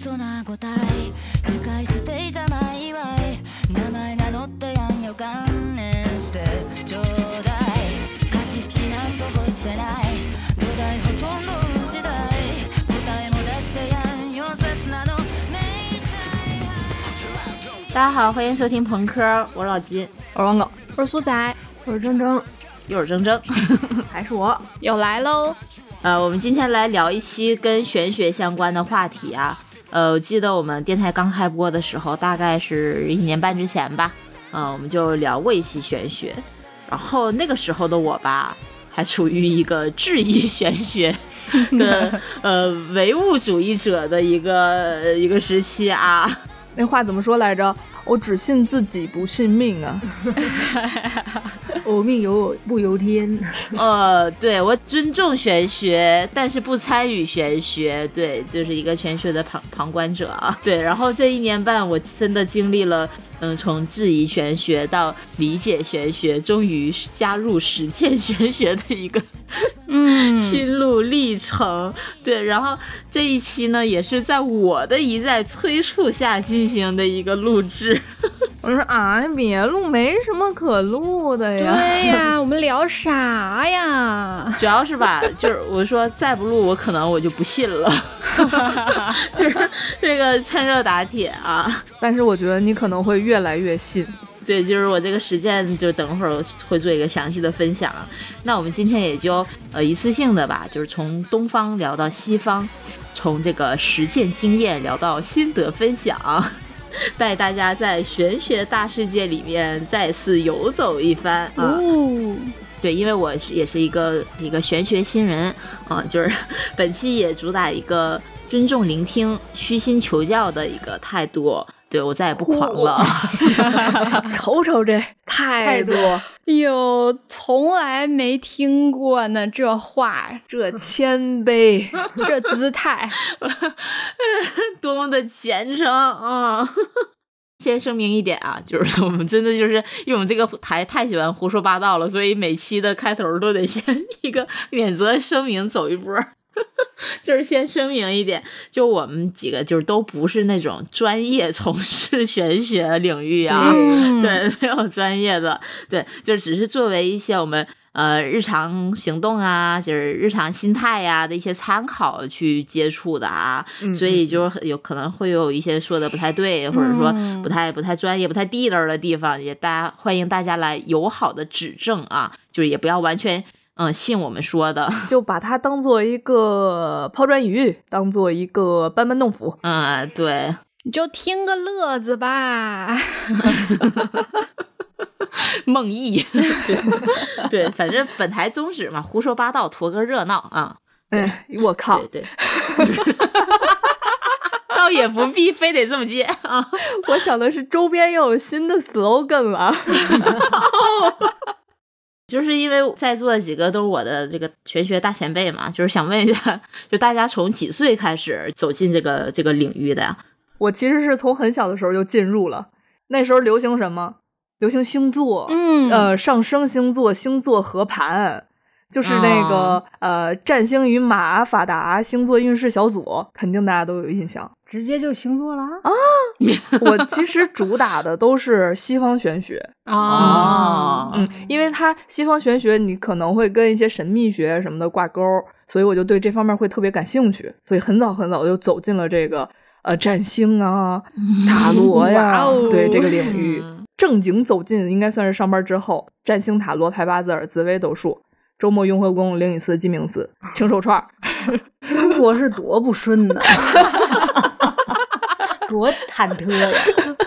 嘘な答え使い捨てざまいわい名前名乗ってやんよ観念してちょうだい価値七難属してない土台ほとんど次第答えも出してやんよ刹那の明細大家好，欢迎收听朋克，我是老金，我是王狗，我是苏仔，我是铮铮，又是铮铮，还是我。又来喽。呃，我们今天来聊一期跟玄学相关的话题啊。 呃，我记得我们电台刚开播的时候，大概是一年半之前吧。嗯、我们就聊过一期玄学，然后那个时候的我吧，还处于一个质疑玄学 的呃唯物主义者的一个一个时期啊。那话怎么说来着？我只信自己，不信命啊！我命由我不由天。呃，对我尊重玄学，但是不参与玄学，对，就是一个玄学的旁旁观者啊。对，然后这一年半，我真的经历了，嗯，从质疑玄学到理解玄学，终于加入实践玄学的一个嗯，心路历程。对，然后这一期呢，也是在我的一再催促下进行的一个录制。我说啊，别录，没什么可录的呀。对呀，我们聊啥呀？主要是吧，就是我说再不录，我可能我就不信了，就是这个趁热打铁啊。但是我觉得你可能会越来越信。对，就是我这个实践，就等会儿会做一个详细的分享啊。那我们今天也就呃一次性的吧，就是从东方聊到西方，从这个实践经验聊到心得分享，带大家在玄学大世界里面再次游走一番啊。哦，对，因为我是也是一个一个玄学新人啊，就是本期也主打一个尊重聆听、虚心求教的一个态度。对我再也不狂了。瞅瞅这态度，哟，从来没听过呢，这话，这谦卑，这姿态。多么的虔诚啊！先声明一点啊，就是我们真的就是因为我们这个台太喜欢胡说八道了，所以每期的开头都得先一个免责声明走一波。就是先声明一点，就我们几个就是都不是那种专业从事玄学领域啊，嗯。对，没有专业的，对，就只是作为一些我们呃日常行动啊，就是日常心态呀、的一些参考去接触的啊，嗯所以就是有可能会有一些说的不太对，或者说嗯。不太不太专业、不太地道的地方，也大家欢迎大家来友好的指正啊，就是也不要完全嗯信我们说的，就把它当做一个抛砖引玉，当做一个班门弄斧。嗯，对，你就听个乐子吧。梦呓，对对，反正本台宗旨嘛，胡说八道，图个热闹啊，哎，我靠对！对。倒也不必非得这么接啊！我想的是周边又有新的 slogan 了。就是因为在座的几个都是我的这个玄学大前辈嘛，就是想问一下，就大家从几岁开始走进这个这个领域的呀？我其实是从很小的时候就进入了，那时候流行什么？流行星座，嗯，呃，上升星座星座合盘，就是那个、哦呃，占星与马法达星座运势小组，肯定大家都有印象。直接就星座了啊！我其实主打的都是西方玄学，哦，嗯，因为它西方玄学你可能会跟一些神秘学什么的挂钩，所以我就对这方面会特别感兴趣，所以很早很早就走进了这个呃占星啊、塔罗呀，哦对这个领域。嗯正经走进应该算是上班之后，占星、塔罗、排八字儿、紫微斗数，周末雍和宫、灵隐寺、鸡鸣寺、青手串儿。中国是多不顺呐，多忐忑呀！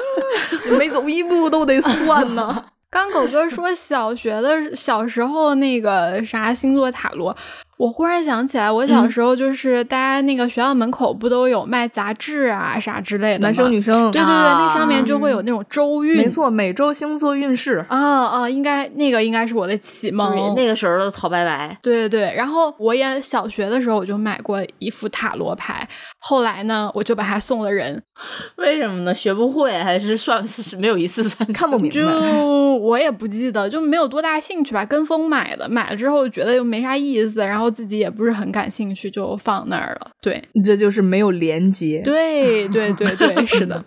每走一步都得算呢。刚狗哥说小学的小时候那个啥星座塔罗，我忽然想起来，我小时候就是大家那个学校门口不都有卖杂志啊啥之类的男生女生，对对对，那上面就会有那种周运，没错，每周星座运势。啊啊，应该那个应该是我的启蒙。那个时候的陶白白，对对对，然后我也小学的时候我就买过一副塔罗牌，后来呢我就把它送了人，为什么呢？学不会还是算是没有一次算 看不明白就，我也不记得，就没有多大兴趣吧，跟风买的，买了之后觉得又没啥意思，然后自己也不是很感兴趣，就放那儿了。对，这就是没有连接。对，对，对，对，是的，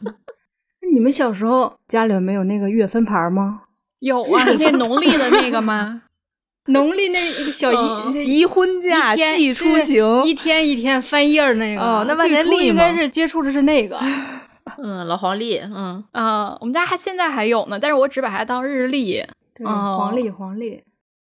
你们小时候家里没有那个月分牌吗？有啊，那农历的那个吗？农历那一个小嗯一婚嫁，一天季出行，一天一天翻页儿那个。哦那万年历应该是接触的是那个。嗯，老黄历，嗯，啊、我们家还现在还有呢，但是我只把它当日历。对，哦黄历黄历。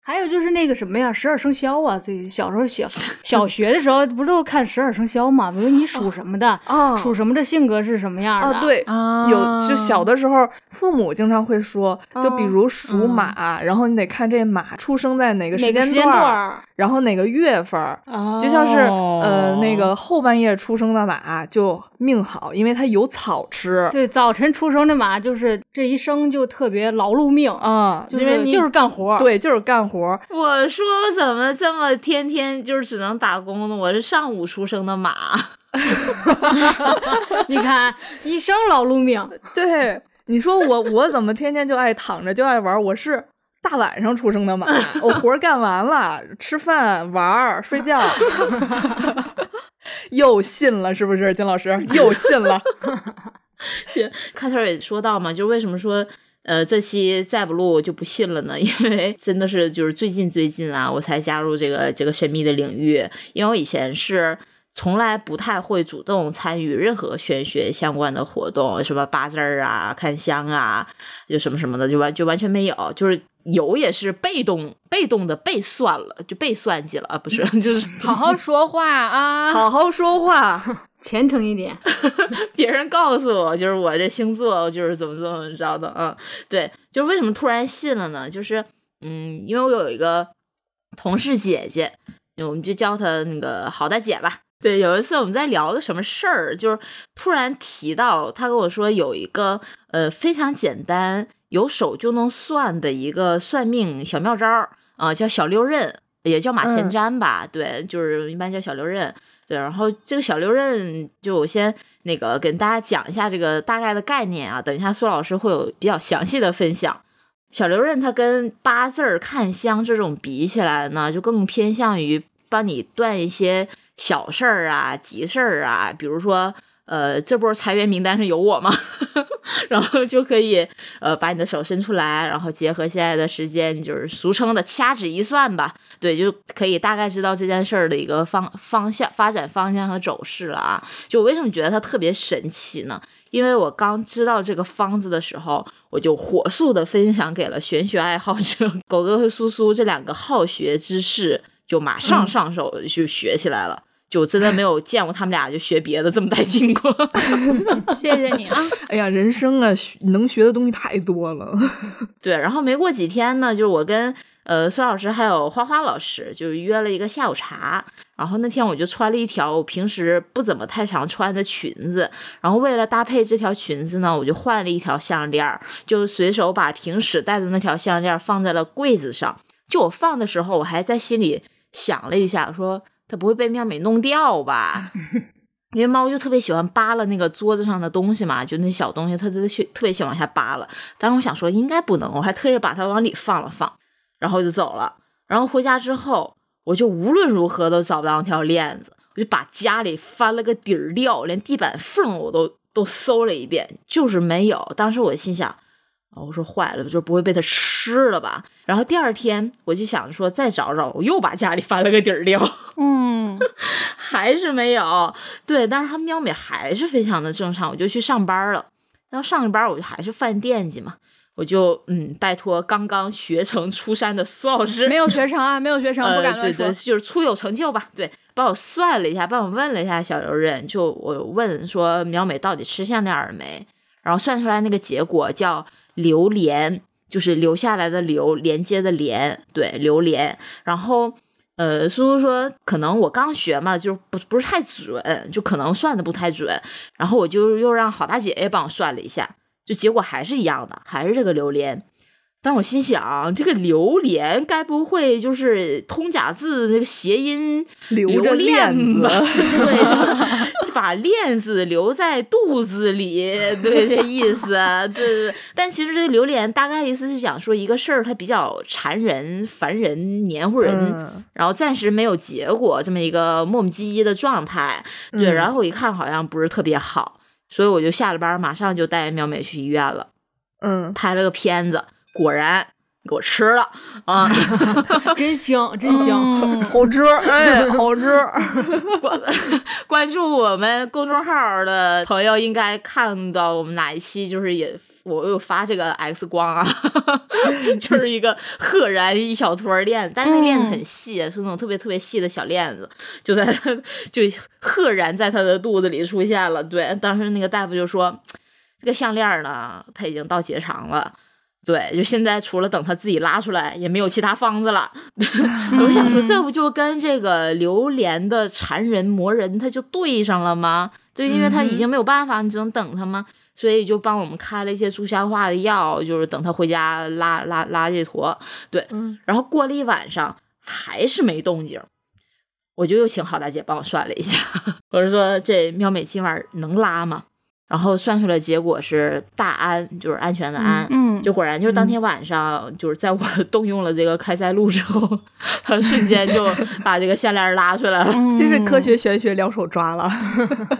还有就是那个什么呀，十二生肖啊，最小时候小小学的时候不都是看十二生肖嘛？比如你属什么的，哦属什么的性格是什么样的？哦，对，啊有就小的时候，父母经常会说，就比如属马，然后你得看这马出生在哪个时间段？然后哪个月份就像是呃那个后半夜出生的马就命好，因为它有草吃对，早晨出生的马就是这一生就特别劳碌命，啊，就因为就是干活儿。对，就是干活儿。我说我怎么这么天天就是只能打工呢？我是上午出生的马，你看一生劳碌命，对，你说我我怎么天天就爱躺着就爱玩？我是大晚上出生的马，我活儿干完了，吃饭、玩、睡觉，又信了是不是？金老师又信了。开头也说到嘛，就是为什么说呃这期再不录我就不信了呢？因为真的是就是最近最近啊，我才加入这个这个神秘的领域，因为我以前是。从来不太会主动参与任何玄学相关的活动，什么八字儿啊、看香啊，就什么什么的，就完就完全没有。就是有也是被动被动的被算了，就被算计了，啊不是，就是好好说话啊！好好说话，虔诚一点。别人告诉我，就是我这星座就是怎么怎么着的，嗯，对，就是为什么突然信了呢？就是，嗯，因为我有一个同事姐姐，我们就叫她那个好大姐吧。对，有一次我们在聊个什么事儿，就是突然提到，她跟我说有一个呃非常简单，有手就能算的一个算命小妙招儿啊、叫小六壬，也叫马前嗯瞻吧，对，就是一般叫小六壬。对，然后这个小六壬，就我先那个跟大家讲一下这个大概的概念啊，等一下苏老师会有比较详细的分享。小六壬它跟八字儿、看相这种比起来呢，就更偏向于帮你断一些小事儿啊、急事儿啊，比如说。呃，这波裁员名单上有我吗？然后就可以呃把你的手伸出来，然后结合现在的时间，就是俗称的掐指一算吧。对，就可以大概知道这件事儿的一个方方向、发展方向和走势了啊。就我为什么觉得它特别神奇呢？因为我刚知道这个方子的时候，我就火速的分享给了玄学爱好者狗哥和苏苏这两个好学之士，就马上上手就学起来了。就真的没有见过他们俩就学别的这么带劲过。谢谢你啊！哎呀，人生啊，能学的东西太多了。对，然后没过几天呢，就是我跟呃孙老师还有花花老师就约了一个下午茶。然后那天我就穿了一条我平时不怎么太常穿的裙子，然后为了搭配这条裙子呢，我就换了一条项链儿，就随手把平时戴的那条项链放在了柜子上。就我放的时候，我还在心里想了一下，说它不会被妙美弄掉吧？因为猫就特别喜欢扒拉那个桌子上的东西嘛，就那小东西，它特别喜特别喜欢往下扒拉。当时我想说应该不能，我还特意把它往里放了放，然后就走了。然后回家之后，我就无论如何都找不到那条链子，我就把家里翻了个底儿掉，连地板缝我都都搜了一遍，就是没有。当时我心想。啊我说坏了，就不会被它吃了吧？然后第二天我就想说再找找，我又把家里翻了个底儿掉，嗯，还是没有。对，但是他喵美还是非常的正常，我就去上班了。然后上着班我就还是犯惦记嘛，我就嗯拜托刚刚学成出山的苏老师，没有学成啊，没有学成，不呃，敢乱说。对对，就是初有成就吧。对，帮我算了一下，帮我问了一下小刘人，就我问说苗美到底吃项链了没？然后算出来那个结果叫榴莲，就是留下来的留，连接的连，对，榴莲。然后呃，苏苏说可能我刚学嘛，就不不是太准，就可能算的不太准。然后我就又让郝大姐也帮我算了一下，就结果还是一样的，还是这个榴莲。但是我心想，这个榴莲该不会就是通假字那个谐音留着链链子吧？对，把链子留在肚子里，对，这意思。对对对。但其实这个榴莲大概意思是想说一个事儿，它比较缠人、烦人、黏糊人，嗯然后暂时没有结果，这么一个磨磨唧唧的状态。对，嗯然后我一看好像不是特别好，所以我就下了班马上就带苗美去医院了。嗯，拍了个片子，果然给我吃了啊！真香，真香。嗯好吃，哎，好吃。关关注我们公众号的朋友应该看到我们哪一期，就是也我有发这个 X 光啊，就是一个赫然一小撮链，但那链子很细，是那种特别特别细的小链子，就在就赫然在他的肚子里出现了。对，当时那个大夫就说，这个项链呢，它已经到结肠了。对，就现在除了等他自己拉出来，也没有其他方子了。我想说，这不就跟这个榴莲的缠人磨人，他就对上了吗？就因为他已经没有办法，你只能等他吗？所以就帮我们开了一些助消化的药，就是等他回家拉拉拉这坨。对，然后过了一晚上还是没动静，我就又请郝大姐帮我算了一下，我是说这喵美今晚能拉吗？然后算出来结果是大安，就是安全的安，嗯就果然就是当天晚上，就是在我 动用了这个开塞露之后，他瞬间就 把这个项链拉出来了。嗯这是科学玄学两手抓了。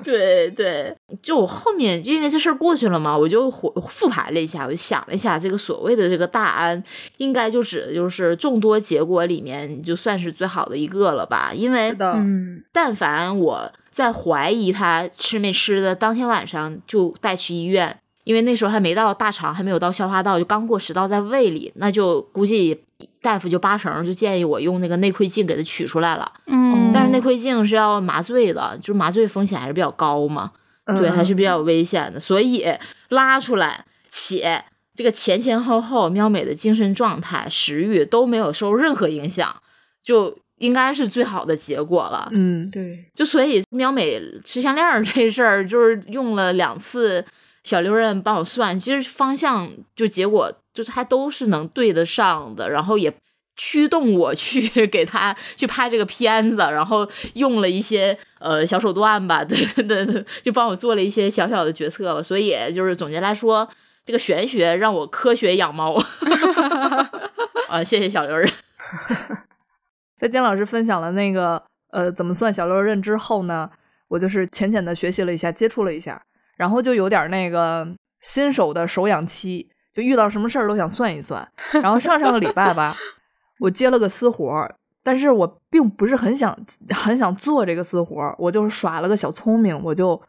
对对，就我后面就因为这事儿过去了嘛，我就复复盘了一下，我就想了一下，这个所谓的这个大安，应该就指的就是众多结果里面就算是最好的一个了吧，因为嗯但凡我在怀疑他吃没吃的当天晚上就带去医院，因为那时候还没到大肠，还没有到消化道，就刚过食道在胃里，那就估计大夫就八成就建议我用那个内窥镜给它取出来了。嗯，但是内窥镜是要麻醉的，就是麻醉风险还是比较高嘛，对，还是比较危险的，所以拉出来，且这个前前后后喵美的精神状态、食欲都没有受任何影响，就应该是最好的结果了。嗯，对，就所以喵美吃项链这事儿，就是用了两次小六壬帮我算，其实方向就结果就是还都是能对得上的，然后也驱动我去 给他去拍这个片子，然后用了一些呃小手段吧，对 对对对，就帮我做了一些小小的决策吧。所以就是总结来说，这个玄学让我科学养猫。啊，谢谢小刘刃。在金老师分享了那个呃怎么算小六壬之后呢，我就是浅浅的学习了一下，接触了一下，然后就有点那个新手的手痒期，就遇到什么事儿都想算一算。然后上上个礼拜吧，我接了个私活儿，但是我并不是很想很想做这个私活儿，我就是耍了个小聪明，我就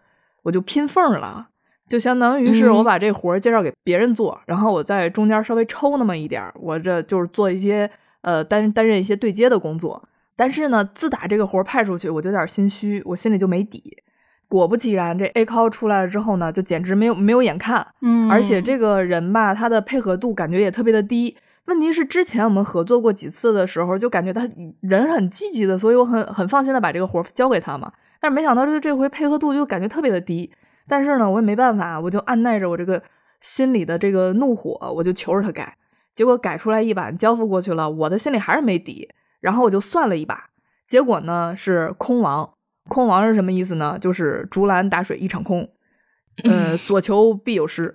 我就拼缝儿了。就相当于是我嗯把这活儿介绍给别人做，然后我在中间稍微抽那么一点儿，我这就是做一些呃担担任一些对接的工作。但是呢，自打这个活派出去，我就有点心虚，我心里就没底。果不其然，这 A call 出来了之后呢，就简直没有没有眼看，嗯，而且这个人吧，他的配合度感觉也特别的低。问题是之前我们合作过几次的时候，就感觉他人很积极的，所以我很很放心的把这个活交给他嘛。但是没想到这这回配合度就感觉特别的低。但是呢，我也没办法，我就按耐着我这个心里的这个怒火，我就求着他改。结果改出来一版交付过去了，我的心里还是没底。然后我就算了一把，结果呢是空亡。空亡是什么意思呢？就是竹篮打水一场空。呃，所求必有失。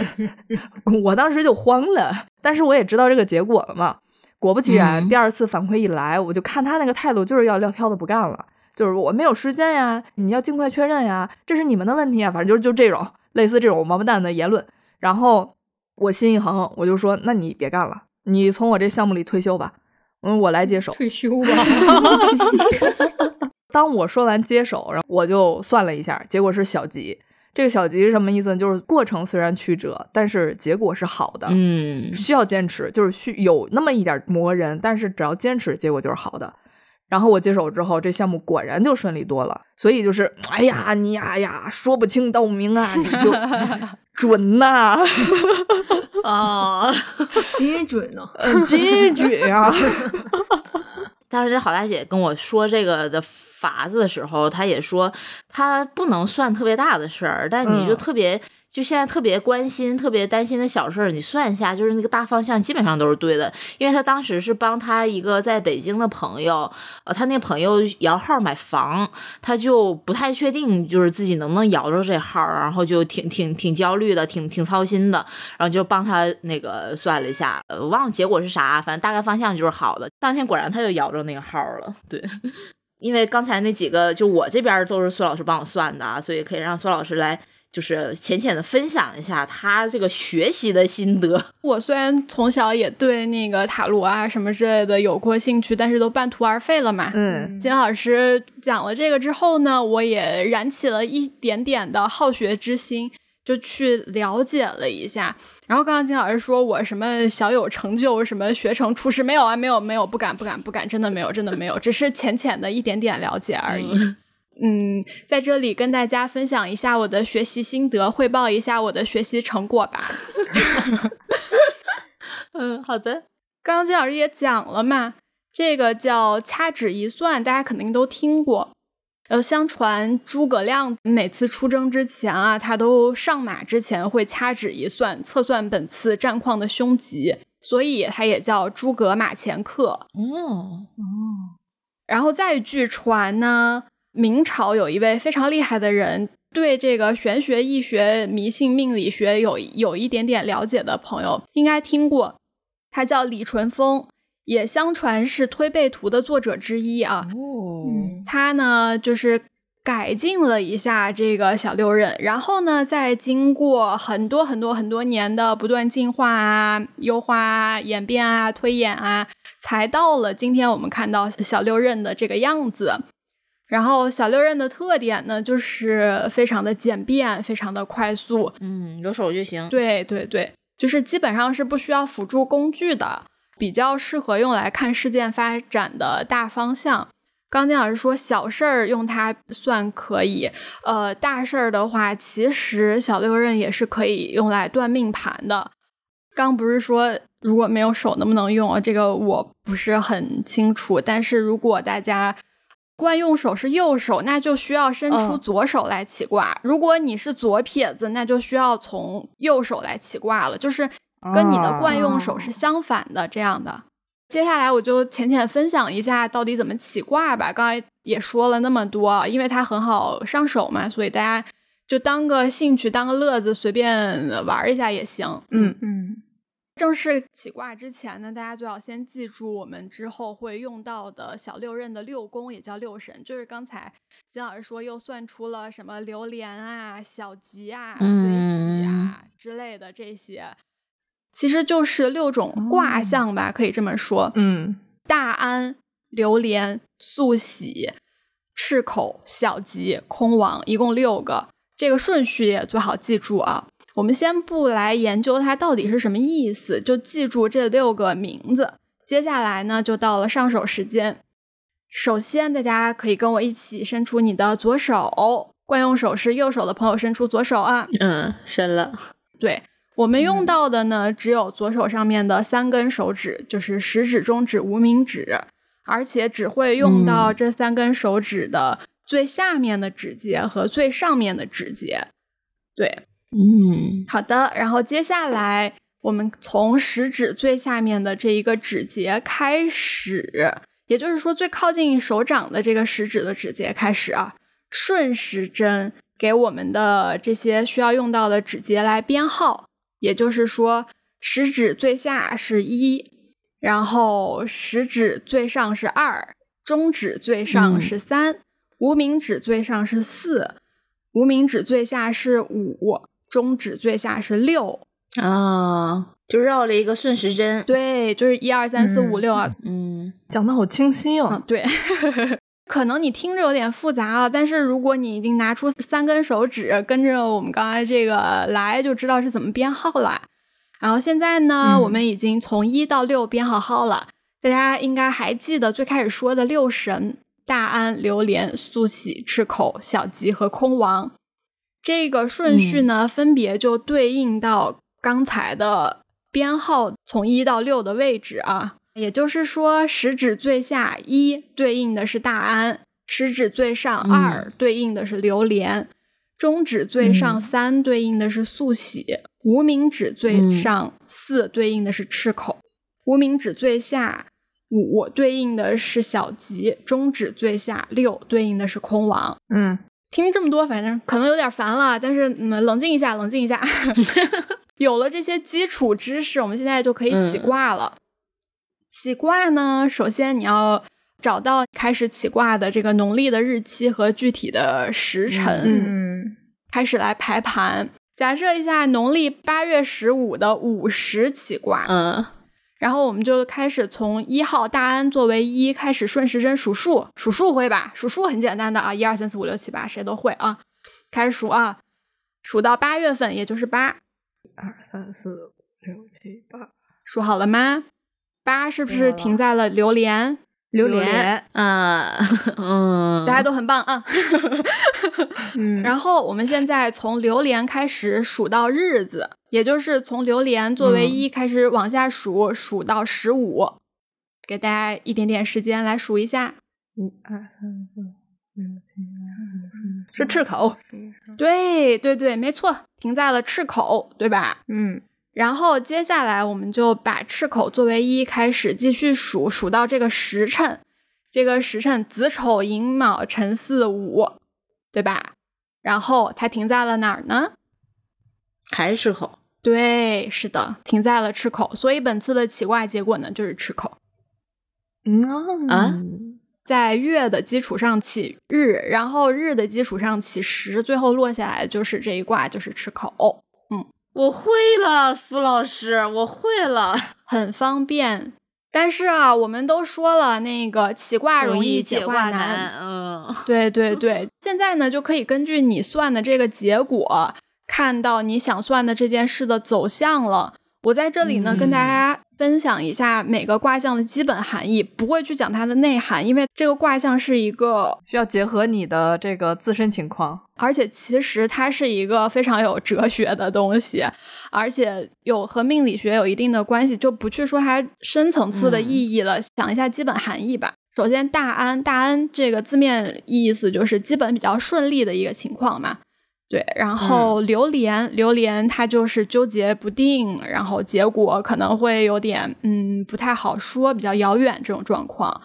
我当时就慌了，但是我也知道这个结果了嘛。果不其然，嗯第二次反馈一来，我就看他那个态度，就是要撂挑子不干了，就是我没有时间呀，你要尽快确认呀，这是你们的问题啊，反正就是就这种类似这种王八蛋的言论。然后我心一横，我就说：“那你别干了，你从我这项目里退休吧，嗯，我来接手。”退休吧。当我说完接手，然后我就算了一下，结果是小吉。这个小吉是什么意思呢？就是过程虽然曲折，但是结果是好的。嗯需要坚持，就是需有那么一点磨人，但是只要坚持，结果就是好的。然后我接手之后，这项目果然就顺利多了。所以就是，哎呀，你呀呀，说不清道不明啊，你就准呐、啊。精准呢、啊，极准呀。当时这郝大姐跟我说这个的法子的时候，他也说他不能算特别大的事儿，但你就嗯特别、就现在特别关心、特别担心的小事儿，你算一下，就是那个大方向基本上都是对的。因为他当时是帮他一个在北京的朋友，呃，他那朋友摇号买房，他就不太确定就是自己能不能摇着这号儿，然后就挺挺挺焦虑的，挺挺操心的，然后就帮他那个算了一下，呃忘了结果是啥，反正大概方向就是好的。当天果然他就摇着那个号儿了，对。因为刚才那几个，就我这边都是苏老师帮我算的啊，所以可以让苏老师来，就是浅浅的分享一下他这个学习的心得。我虽然从小也对那个塔罗啊什么之类的有过兴趣，但是都半途而废了嘛。嗯金老师讲了这个之后呢，我也燃起了一点点的好学之心，就去了解了一下。然后刚刚金老师说我什么小有成就，什么学成出师，没有啊，没有，没有，不敢，不敢，不敢，真的没有，真的没有，只是浅浅的一点点了解而已。嗯，在这里跟大家分享一下我的学习心得，汇报一下我的学习成果吧。嗯，好的。刚刚金老师也讲了嘛，这个叫掐指一算，大家肯定都听过。呃，相传诸葛亮每次出征之前啊，他都上马之前会掐指一算，测算本次战况的凶吉，所以他也叫诸葛马前课。哦，然后再据传呢，明朝有一位非常厉害的人，对这个玄学、易学、迷信、命理学有有一点点了解的朋友，应该听过，他叫李淳风，也相传是《推背图》的作者之一啊。哦，他呢就是改进了一下这个小六壬，然后呢，再经过很多很多很多年的不断进化啊、优化啊、演变啊、推演啊，才到了今天我们看到小六壬的这个样子。然后小六壬的特点呢，就是非常的简便，非常的快速，嗯，有手就行。对对对，就是基本上是不需要辅助工具的，比较适合用来看事件发展的大方向。刚金老师说小事儿用它算可以，呃，大事儿的话，其实小六壬也是可以用来断命盘的。刚不是说如果没有手能不能用啊？这个我不是很清楚，但是如果大家惯用手是右手，那就需要伸出嗯左手来起卦。如果你是左撇子，那就需要从右手来起卦了，就是跟你的惯用手是相反的这样的。接下来我就浅浅分享一下到底怎么起卦吧。刚才也说了那么多，因为它很好上手嘛，所以大家就当个兴趣、当个乐子，随便玩一下也行。嗯嗯，正式起卦之前呢，大家最好先记住我们之后会用到的小六壬的六宫，也叫六神，就是刚才金老师说又算出了什么流年啊、小吉啊、随喜啊之类的这些，其实就是六种卦象吧，可以这么说。嗯大安、流连、素喜、赤口、小吉、空亡，一共六个。这个顺序也最好记住啊。我们先不来研究它到底是什么意思，就记住这六个名字。接下来呢，就到了上手时间。首先，大家可以跟我一起伸出你的左手，惯用手是右手的朋友伸出左手啊。嗯，伸了。对我们用到的呢，只有左手上面的三根手指，就是食指、中指、无名指，而且只会用到这三根手指的最下面的指节和最上面的指节。对，嗯。好的，然后接下来我们从食指最下面的这一个指节开始，也就是说最靠近手掌的这个食指的指节开始啊，顺时针给我们的这些需要用到的指节来编号，也就是说食指最下是一，然后食指最上是二，中指最上是三，无名指最上是四，无名指最下是五，中指最下是六。啊，就绕了一个顺时针。对，就是一二三四五六啊。嗯讲的好清晰嗯哦。，对。可能你听着有点复杂啊，但是如果你已经拿出三根手指，跟着我们刚才这个来，就知道是怎么编号了。然后现在呢，嗯我们已经从一到六编好号了。大家应该还记得最开始说的六神：大安、榴莲、素喜、赤口、小吉和空王。这个顺序呢，分别就对应到刚才的编号从一到六的位置啊。也就是说，食指最下一对应的是大安，食指最上嗯二对应的是榴莲，中指最上嗯三对应的是素喜，无名指最嗯上四对应的是赤口，无名指最下五对应的是小吉，中指最下六对应的是空王。嗯，听这么多，反正可能有点烦了，但是嗯，冷静一下，冷静一下。有了这些基础知识，我们现在就可以起嗯卦了。起卦呢，首先你要找到开始起卦的这个农历的日期和具体的时辰，嗯开始来排盘。假设一下农历八月十五的午时起卦，嗯然后我们就开始从一号大安作为一开始顺时针数数，数数会吧？数数很简单的啊，一二三四五六七八，谁都会啊。开始数啊，数到八月份，也就是八，二三四五六七八，数好了吗？八是不是停在了榴莲？榴莲莲，啊嗯，大家都很棒啊。嗯，然后我们现在从榴莲开始数到日子，也就是从榴莲作为一开始往下数，数到十五。给大家一点点时间来数一下。一二三四五六七八，是赤口。对对对，没错，停在了赤口，对吧？嗯然后接下来我们就把赤口作为一开始继续数，数到这个时辰，这个时辰子丑寅卯辰巳午，对吧？然后它停在了哪儿呢？还是赤口。对，是的，停在了赤口。所以本次的起卦结果呢，就是赤口。嗯啊在月的基础上起日，然后日的基础上起时，最后落下来就是这一卦，就是赤口。我会了，苏老师，我会了。很方便。但是啊，我们都说了，那个起卦容易解卦难。嗯，对对对，现在呢就可以根据你算的这个结果，看到你想算的这件事的走向了。我在这里呢，跟大家分享一下每个卦象的基本含义，不会去讲它的内涵，因为这个卦象是一个需要结合你的这个自身情况。而且其实它是一个非常有哲学的东西，而且有和命理学有一定的关系，就不去说它深层次的意义了，讲一下基本含义吧。首先，大安，大安这个字面意思就是基本比较顺利的一个情况嘛。对，然后榴莲，榴莲它就是纠结不定，然后结果可能会有点嗯不太好说，比较遥远这种状况。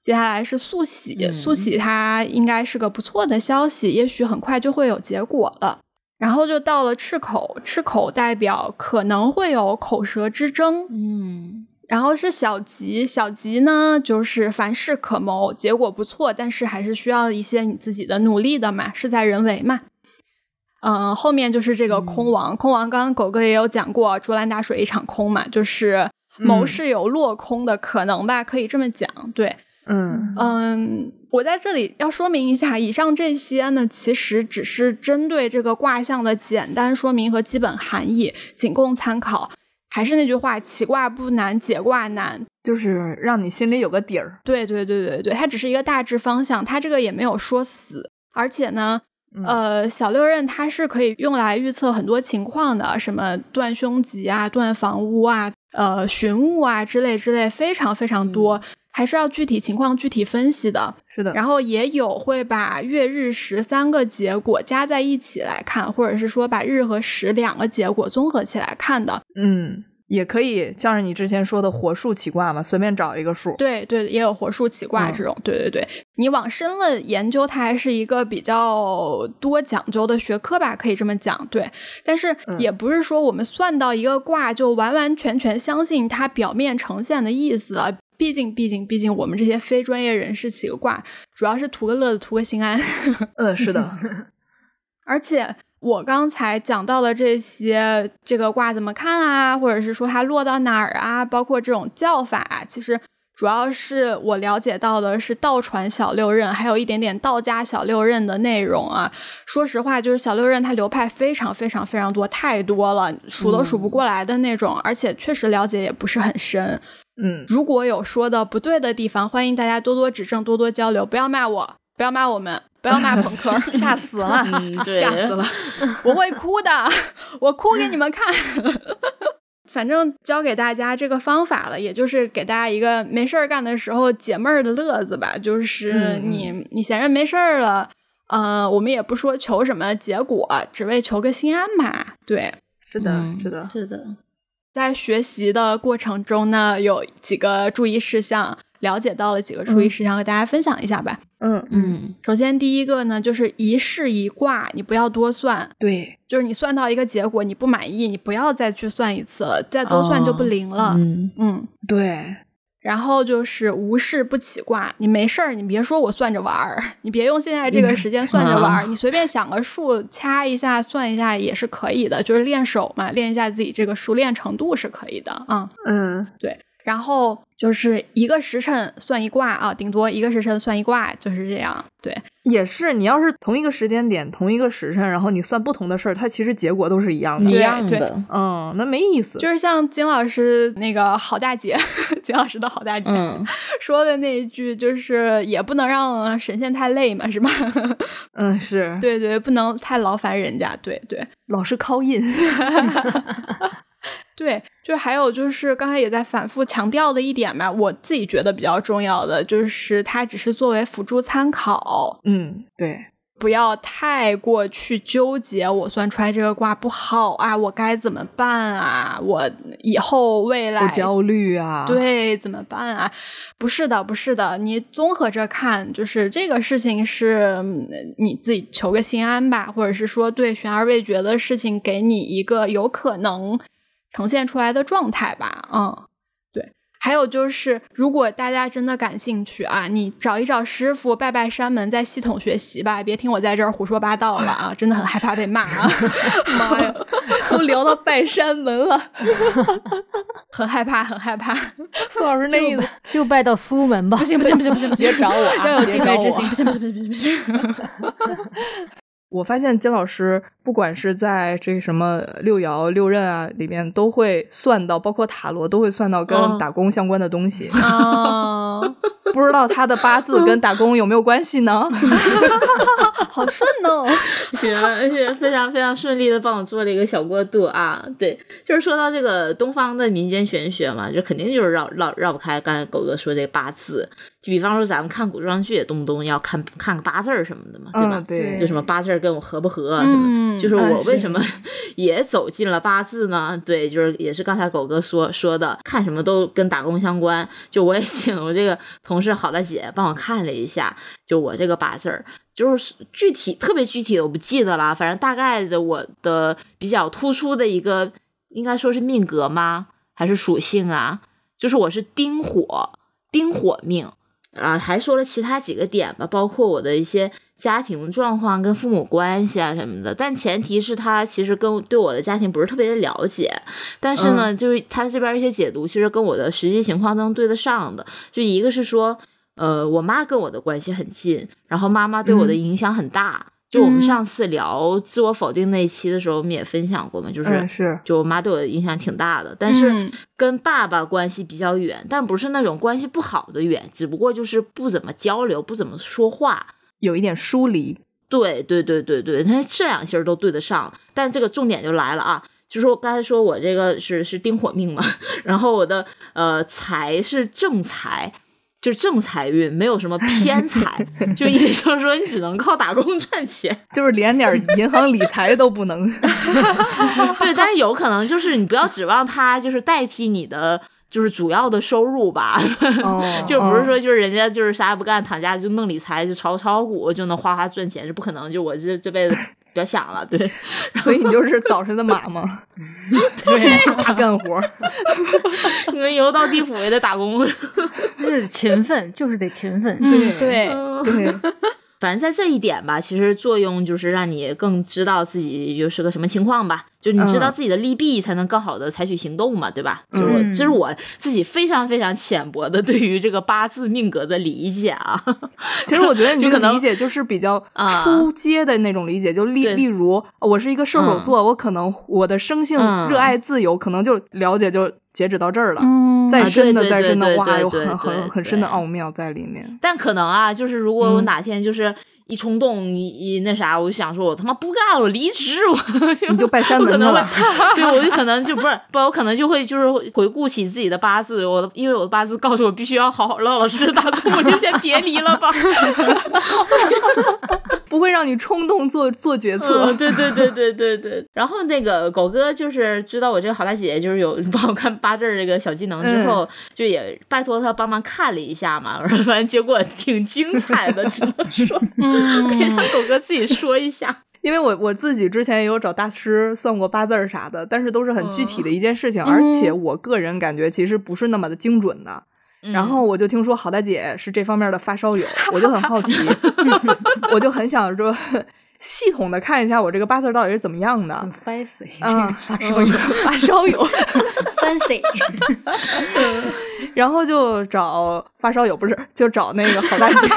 接下来是速喜，嗯速喜它应该是个不错的消息，也许很快就会有结果了。然后就到了赤口，赤口代表可能会有口舌之争，嗯然后是小吉，小吉呢就是凡事可谋，结果不错，但是还是需要一些你自己的努力的嘛，事在人为嘛。嗯，后面就是这个空王，空王刚刚狗哥也有讲过，竹篮打水一场空嘛，就是谋事有落空的可能吧，可以这么讲。对，嗯嗯，我在这里要说明一下，以上这些呢，其实只是针对这个卦象的简单说明和基本含义，仅供参考。还是那句话，起卦不难，解卦难。就是让你心里有个底儿。对对对对对，它只是一个大致方向，它这个也没有说死，而且呢。嗯呃，小六壬它是可以用来预测很多情况的，什么断凶吉啊、断房屋啊、呃寻物啊之类之类，非常非常多，还是要具体情况具体分析的。是的，然后也有会把月日时三个结果加在一起来看，或者是说把日和时两个结果综合起来看的。嗯，也可以像是你之前说的火数起卦嘛，随便找一个数。对对，也有火数起卦嗯这种。对对对，你往深了研究，它还是一个比较多讲究的学科吧，可以这么讲。对，但是嗯也不是说我们算到一个卦就完完全全相信它表面呈现的意思了。毕竟，毕竟，毕竟，我们这些非专业人士起个卦，主要是图个乐子，图个心安。嗯，是的，而且我刚才讲到的这些，这个卦怎么看啊，或者是说它落到哪儿啊，包括这种叫法啊，其实主要是我了解到的是道传小六壬，还有一点点道家小六壬的内容啊。说实话，就是小六壬它流派非常非常非常多，太多了，数都数不过来的那种，而且确实了解也不是很深。嗯，如果有说的不对的地方，欢迎大家多多指正，多多交流，不要骂我，不要骂我们，不要骂朋克，吓死了，嗯，吓死了。我会哭的，我哭给你们看。反正教给大家这个方法了，也就是给大家一个没事儿干的时候解闷儿的乐子吧。就是嗯你、你闲着没事儿了，呃，我们也不说求什么结果，只为求个心安吧。对，是的，嗯是的，是的，在学习的过程中呢，有几个注意事项，了解到了几个注意事项，和大家分享一下吧。嗯，嗯。首先，第一个呢，就是一事一卦，你不要多算。对，就是你算到一个结果，你不满意，你不要再去算一次了，再多算就不灵了。嗯。嗯，对，然后就是无事不起卦，你没事儿，你别说我算着玩儿，你别用现在这个时间算着玩儿，你随便想个数掐一下算一下也是可以的，就是练手嘛，练一下自己这个熟练程度是可以的啊、嗯，对，然后就是一个时辰算一卦啊，顶多一个时辰算一卦，就是这样。对，也是，你要是同一个时间点、同一个时辰，然后你算不同的事儿，它其实结果都是一样的。一样的，嗯，那没意思。就是像金老师那个好大姐，金老师的好大姐、嗯 说的那一句，就是也不能让神仙太累嘛，是吧？嗯，是，对对，不能太劳烦人家。对对老是 call in。对，就还有就是刚才也在反复强调的一点嘛，我自己觉得比较重要的就是它只是作为辅助参考，嗯，对，不要太过去纠结，我算出来这个卦不好啊，我该怎么办啊？我以后未来不焦虑啊。，对怎么办啊？不是的，不是的，你综合着看，就是这个事情是嗯你自己求个心安吧，或者是说对悬而未决的事情，给你一个有可能呈现出来的状态吧，嗯。对，还有就是，如果大家真的感兴趣啊，你找一找师傅，拜拜山门，再系统学习吧，别听我在这儿胡说八道了啊！真的很害怕被骂啊，妈呀，都聊到拜山门了。很害怕，很害怕。苏老师那意思，就拜到苏门吧。不行不行不行不行，别找我啊要有敬畏之心，不行不行不行不行不行。我发现金老师不管是在这什么六爻、六壬啊里面，都会算到，包括塔罗都会算到跟嗯打工相关的东西。啊，不知道他的八字跟打工有没有关系呢？好顺哦。行，而且非常非常顺利的帮我做了一个小过渡啊。对，就是说到这个东方的民间玄学嘛，就肯定就是绕绕绕不开刚才狗哥说这八字。就比方说咱们看古装剧，也动不动要看看个八字儿什么的嘛，对吧？嗯，对，就什么八字儿跟我合不合什么，嗯就是我为什么也走进了八字呢？对，就是也是刚才狗哥说说的，看什么都跟打工相关。就我也 请我这个同事好大姐帮我看了一下，就我这个八字儿，就是具体特别具体的我不记得了，反正大概的我的比较突出的一个，应该说是命格吗？还是属性啊？就是我是丁火，丁火命。啊，还说了其他几个点吧，包括我的一些家庭状况跟父母关系啊什么的。但前提是他其实跟对我的家庭不是特别的了解，但是呢，就是他这边一些解读其实跟我的实际情况都能对得上的。就一个是说，呃，我妈跟我的关系很近，然后妈妈对我的影响很大。就我们嗯上次聊自我否定那一期的时候，我们也分享过嘛，就是、嗯是就我妈对我的影响挺大的，但是嗯跟爸爸关系比较远，但不是那种关系不好的远，只不过就是不怎么交流，不怎么说话。有一点疏离。对对对对对，他这两星儿都对得上，但这个重点就来了啊，就是我刚才说我这个是是丁火命嘛，然后我的呃财是正财。就是正财运，没有什么偏财，就意思就是说你只能靠打工赚钱。就是连点银行理财都不能。对，但是有可能就是你不要指望它就是代替你的就是主要的收入吧，哦 就不是说就是人家就是啥也不干躺家就弄理财就炒炒股就能哗哗赚钱是不可能，就我这这辈子不要想了，对，所以你就是早晨的马吗？对，大 干活儿。你们以后到地府也得打工。是勤奋，就是得勤奋。嗯，对，对，反正在这一点吧，其实作用就是让你更知道自己就是个什么情况吧，就你知道嗯自己的利弊，才能更好的采取行动嘛，对吧？就是我，嗯这是我自己非常非常浅薄的对于这个八字命格的理解啊。其实我觉得你 可能个理解就是比较啊出阶的那种理解，就例对例如我是一个射手座，我可能我的生性嗯热爱自由，可能就了解就截止到这儿了。嗯，再深的再深的，对哇，有很很很深的奥妙在里面。但可能啊，就是如果我嗯哪天就是一冲动一一那啥，我就想说，我他妈不干了，我离职，我 就你就拜山我可能门去了会，对我就可能就不是不，我可能就会就是回顾起自己的八字，我的因为我的八字告诉我必须要好好老老实实打工，我就先别离了吧。不会让你冲动做做决策。嗯，对对对对对对。然后那个狗哥就是知道我这个好大姐就是有 帮我看八字儿这个小技能之后，就也拜托他帮忙看了一下嘛，然后反正结果挺精彩的，只能说，可以让狗哥自己说一下。因为我我自己之前也有找大师算过八字儿啥的，但是都是很具体的一件事情，而且我个人感觉其实不是那么的精准的。然后我就听说好大姐是这方面的发烧友，我就很好奇，我就很想说系统的看一下我这个八字到底是怎么样的。很。fancy，啊，发烧友发烧友，fancy，然后就找发烧友，不是就找那个好大姐，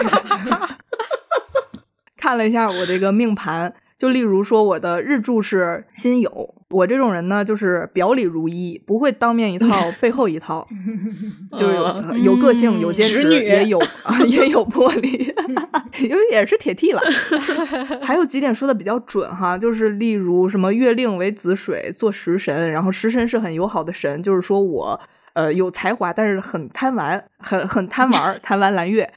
看了一下我这个命盘，就例如说我的日柱是辛酉，我这种人呢就是表里如一，不会当面一套 背后一套，就是有个性，有坚持，也有 啊也有魄力，因为也是铁 T 了。还有几点说的比较准哈，就是例如什么月令为子水，做食神，然后食神是很友好的神，就是说我。呃，有才华，但是很贪玩，很很贪玩，贪玩蓝月。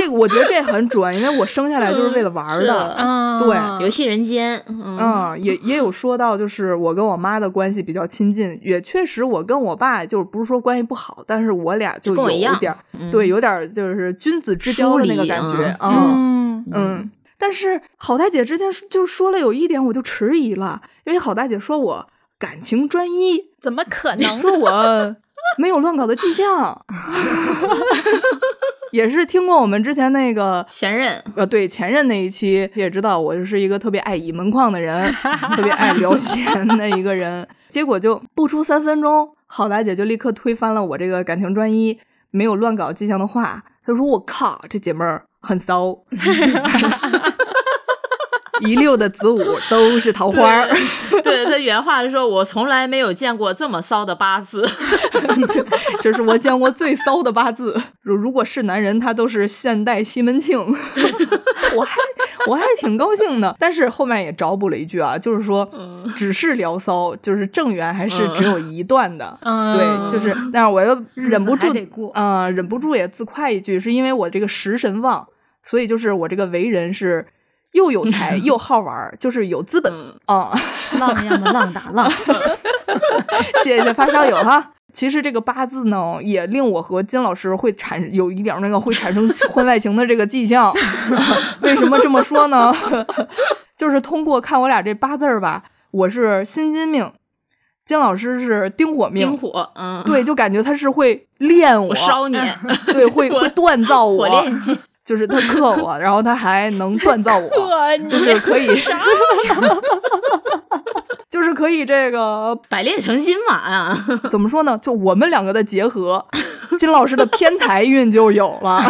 这个我觉得这很准，因为我生下来就是为了玩的。对游戏人间，嗯，嗯，也也有说到，就是我跟我妈的关系比较亲近，也确实我跟我爸就是不是说关系不好，但是我俩就有一点对，有点儿就是君子之交的那个感觉。嗯嗯，但是好大姐之前就说了有一点我就迟疑了，因为好大姐说我感情专一，怎么可能？说我没有乱搞的迹象，也是听过我们之前那个前任，呃，对前任那一期也知道我就是一个特别爱倚门框的人，特别爱聊闲的一个人。结果就不出三分钟，郝大姐就立刻推翻了我这个感情专一、没有乱搞迹象的话。她说：“我靠，这姐妹儿很骚，一溜的子午都是桃花儿。”对他原话是说：“我从来没有见过这么骚的八字。这是我见过最骚的八字。如如果是男人，他都是现代西门庆。我还我还挺高兴的，但是后面也找补了一句啊，就是说，只是聊骚，就是正缘还是只有一段的。嗯对，就是，但是我又忍不住日子还得过啊、忍不住也自夸一句，是因为我这个食神旺，所以就是我这个为人是又有 才又好玩儿，就是有资本嗯啊。浪一样的浪打浪，谢谢发烧友哈。其实这个八字呢，也令我和金老师会产有一点儿那个会产生 婚外情的这个迹象。为什么这么说呢？就是通过看我俩这八字儿吧，我是辛金命，金老师是丁火”命。丁火，嗯，对，就感觉他是会练我，我烧你，对，会会锻造我，火炼金，就是他克我，然后他还能锻造我，就是可以，就是可以这个百炼成金嘛啊！怎么说呢？就我们两个的结合，金老师的偏财运就有了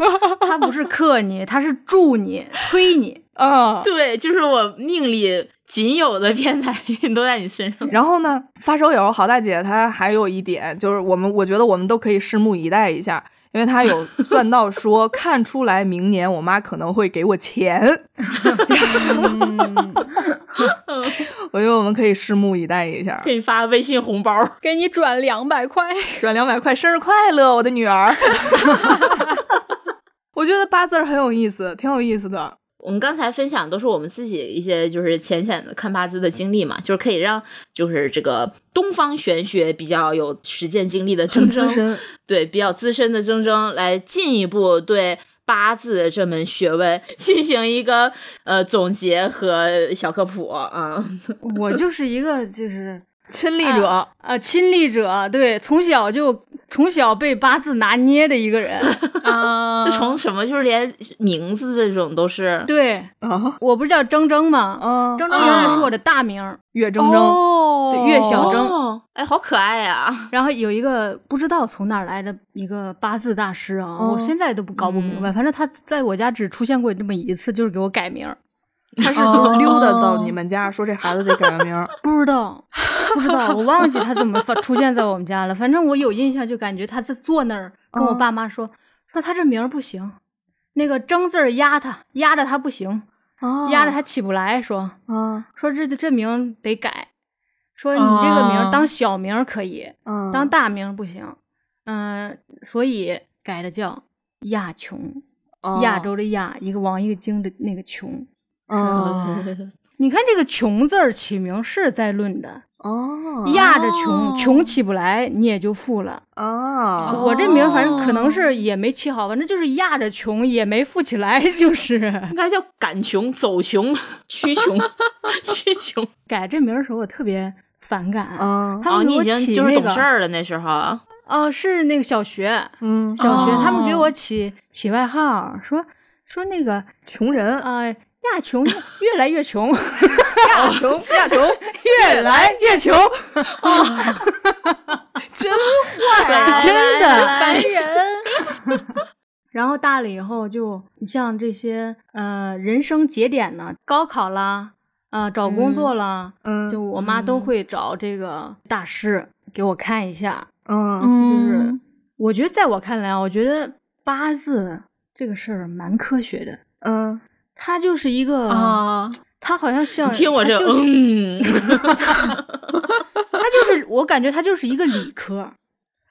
他不是克你，他是助你、推你。啊。对，就是我命里仅有的偏财运都在你身上。然后呢，发烧友好大姐她还有一点，就是我们我觉得我们都可以拭目以待一下，因为他有算到说看出来明年我妈可能会给我钱，我觉得我们可以拭目以待一下。给你发微信红包，给你转两百块，转两百块，生日快乐，我的女儿！我觉得八字儿很有意思，挺有意思的。我们刚才分享都是我们自己一些就是浅浅的看八字的经历嘛，就是可以让就是这个东方玄学比较有实践经历的铮铮，对比较资深的铮铮来进一步对八字这门学问 进行一个呃总结和小科普啊。我就是一个就是 亲历者。啊亲历者，对，从小就从小被八字拿捏的一个人。啊。这从什么就是连名字这种都是。对，啊。我不是叫铮铮吗？啊。铮铮永远是我的大名儿，岳铮铮，哦。岳小铮。哦，哎，好可爱呀、然后有一个不知道从哪儿来的一个八字大师啊，哦。我现在都不搞不明白，反正他在我家只出现过这么一次，就是给我改名儿。他是就是溜达到你们家，说这孩子得改个名儿。不知道，不知道，我忘记他怎么发出现在我们家了。反正我有印象，就感觉他在坐那儿跟我爸妈说，说他这名儿不行，那个争字儿压他，压着他不行，哦压着他起不来，说啊说这这名得改，说你这个名当小名儿可以，嗯当大名儿不行，嗯、所以改的叫亚琼，亚洲的亚，一个王一个京的那个琼。哦 你看这个穷字儿起名是在论的，哦。压着穷，穷起不来，你也就富了。哦。我这名儿反正可能是也没起好，反正就是压着穷也没富起来，就是。应该叫赶穷、走穷、趋穷、趋穷。改这名儿的时候我特别反感。嗯哦，他们给我你已经起就是那个懂事儿了那时候。啊。哦，是那个小学，嗯。小学、他们给哦我起起外号，说说那个穷人啊、亚琼越来越穷，亚琼 亚琼越来越穷，真坏。真的。烦人。然后大了以后就，你像这些呃人生节点呢，高考啦，啊、找工作啦，嗯。就我妈都会找这个大师给我看一下。嗯。就是，我觉得在我看来啊，我觉得八字这个事儿蛮科学的，嗯它就是一个，啊，他好像像听我这，他就是嗯，它就是我感觉他就是一个理科，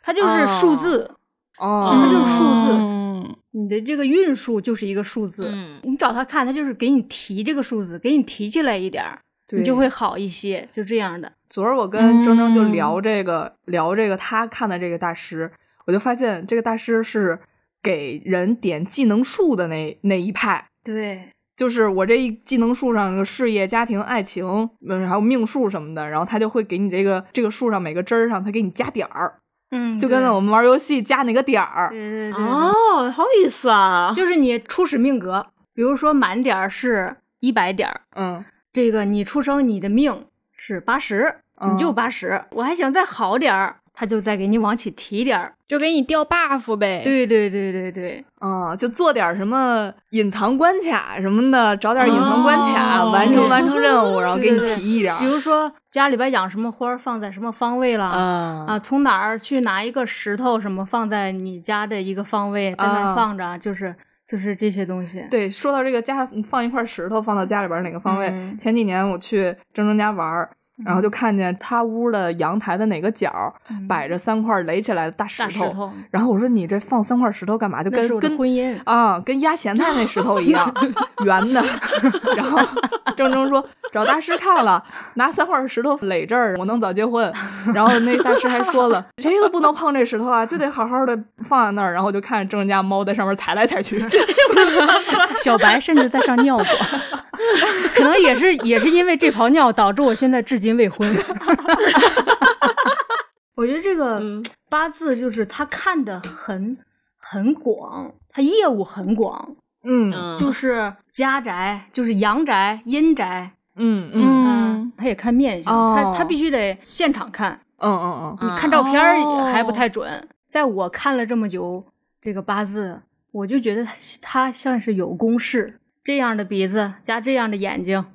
他就是数字，哦。他就是数字。嗯。你的这个运数就是一个数字，嗯。你找他看，他就是给你提这个数字，给你提起来一点儿，你就会好一些，就这样的。昨儿我跟铮铮就聊这个、聊这个他看的这个大师，我就发现这个大师是给人点技能树的那那一派。对，就是我这一技能树上有事业、家庭、爱情，嗯，还有命数什么的，然后他就会给你这个这个树上每个枝儿上，他给你加点儿，嗯，就跟我们玩游戏加那个点儿。对对对对哦，好意思啊，就是你初始命格，比如说满点儿是一百点儿，嗯这个你出生你的命是八十、嗯你就八十。我还想再好点儿，他就再给你往起提点儿。就给你掉 buff 呗。，对对对对对，嗯，就做点什么隐藏关卡什么的，找点隐藏关卡，哦完成完成任务，然后给你提一点儿。比如说家里边养什么花儿放在什么方位了。啊啊，从哪儿去拿一个石头什么放在你家的一个方位，在那放着，就是就是这些东西。对，说到这个家放一块石头放到家里边哪个方位？嗯前几年我去铮铮家玩儿，然后就看见他屋的阳台的哪个角摆着三块垒起来的大石头，石头，然后我说你这放三块石头干嘛？就跟跟婚姻。啊，跟压咸菜那石头一样，圆的。然后郑铮说找大师看了，拿三块石头垒这儿，我能早结婚。然后那大师还说了，谁都不能碰这石头啊，就得好好的放在那儿。然后就看铮铮家猫在上面踩来踩去。小白甚至在上尿过，可能也是也是因为这泡尿导致我现在至今未婚。我觉得这个嗯。八字就是他看的很很广，他业务很广，嗯。嗯，就是家宅，就是阳宅、阴宅，嗯嗯。嗯，他也看面相，哦。他他必须得现场看，嗯嗯嗯，你看照片还不太准。在我看了这么久这个八字，我就觉得他他像是有公式，这样的鼻子加这样的眼睛，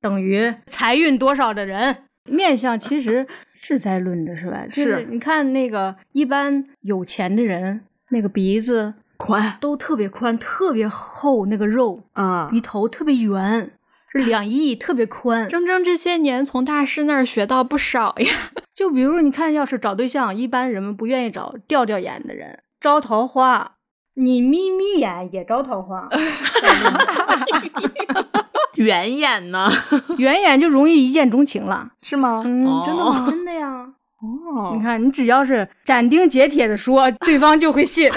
等于财运多少的人。面相其实是在论的，是吧？就是你看那个一般有钱的人，那个鼻子宽都特别宽，特别厚，那个肉啊鼻头特别圆，是两翼特别宽。铮铮这些年从大师那儿学到不少呀。就比如你看，要是找对象，一般人们不愿意找吊吊眼的人，招桃花。你眯眯眼也招桃花，圆眼呢？圆眼就容易一见钟情了。是吗？嗯，哦真的吗？真的呀。哦你看，你只要是斩钉截铁的说，对方就会信。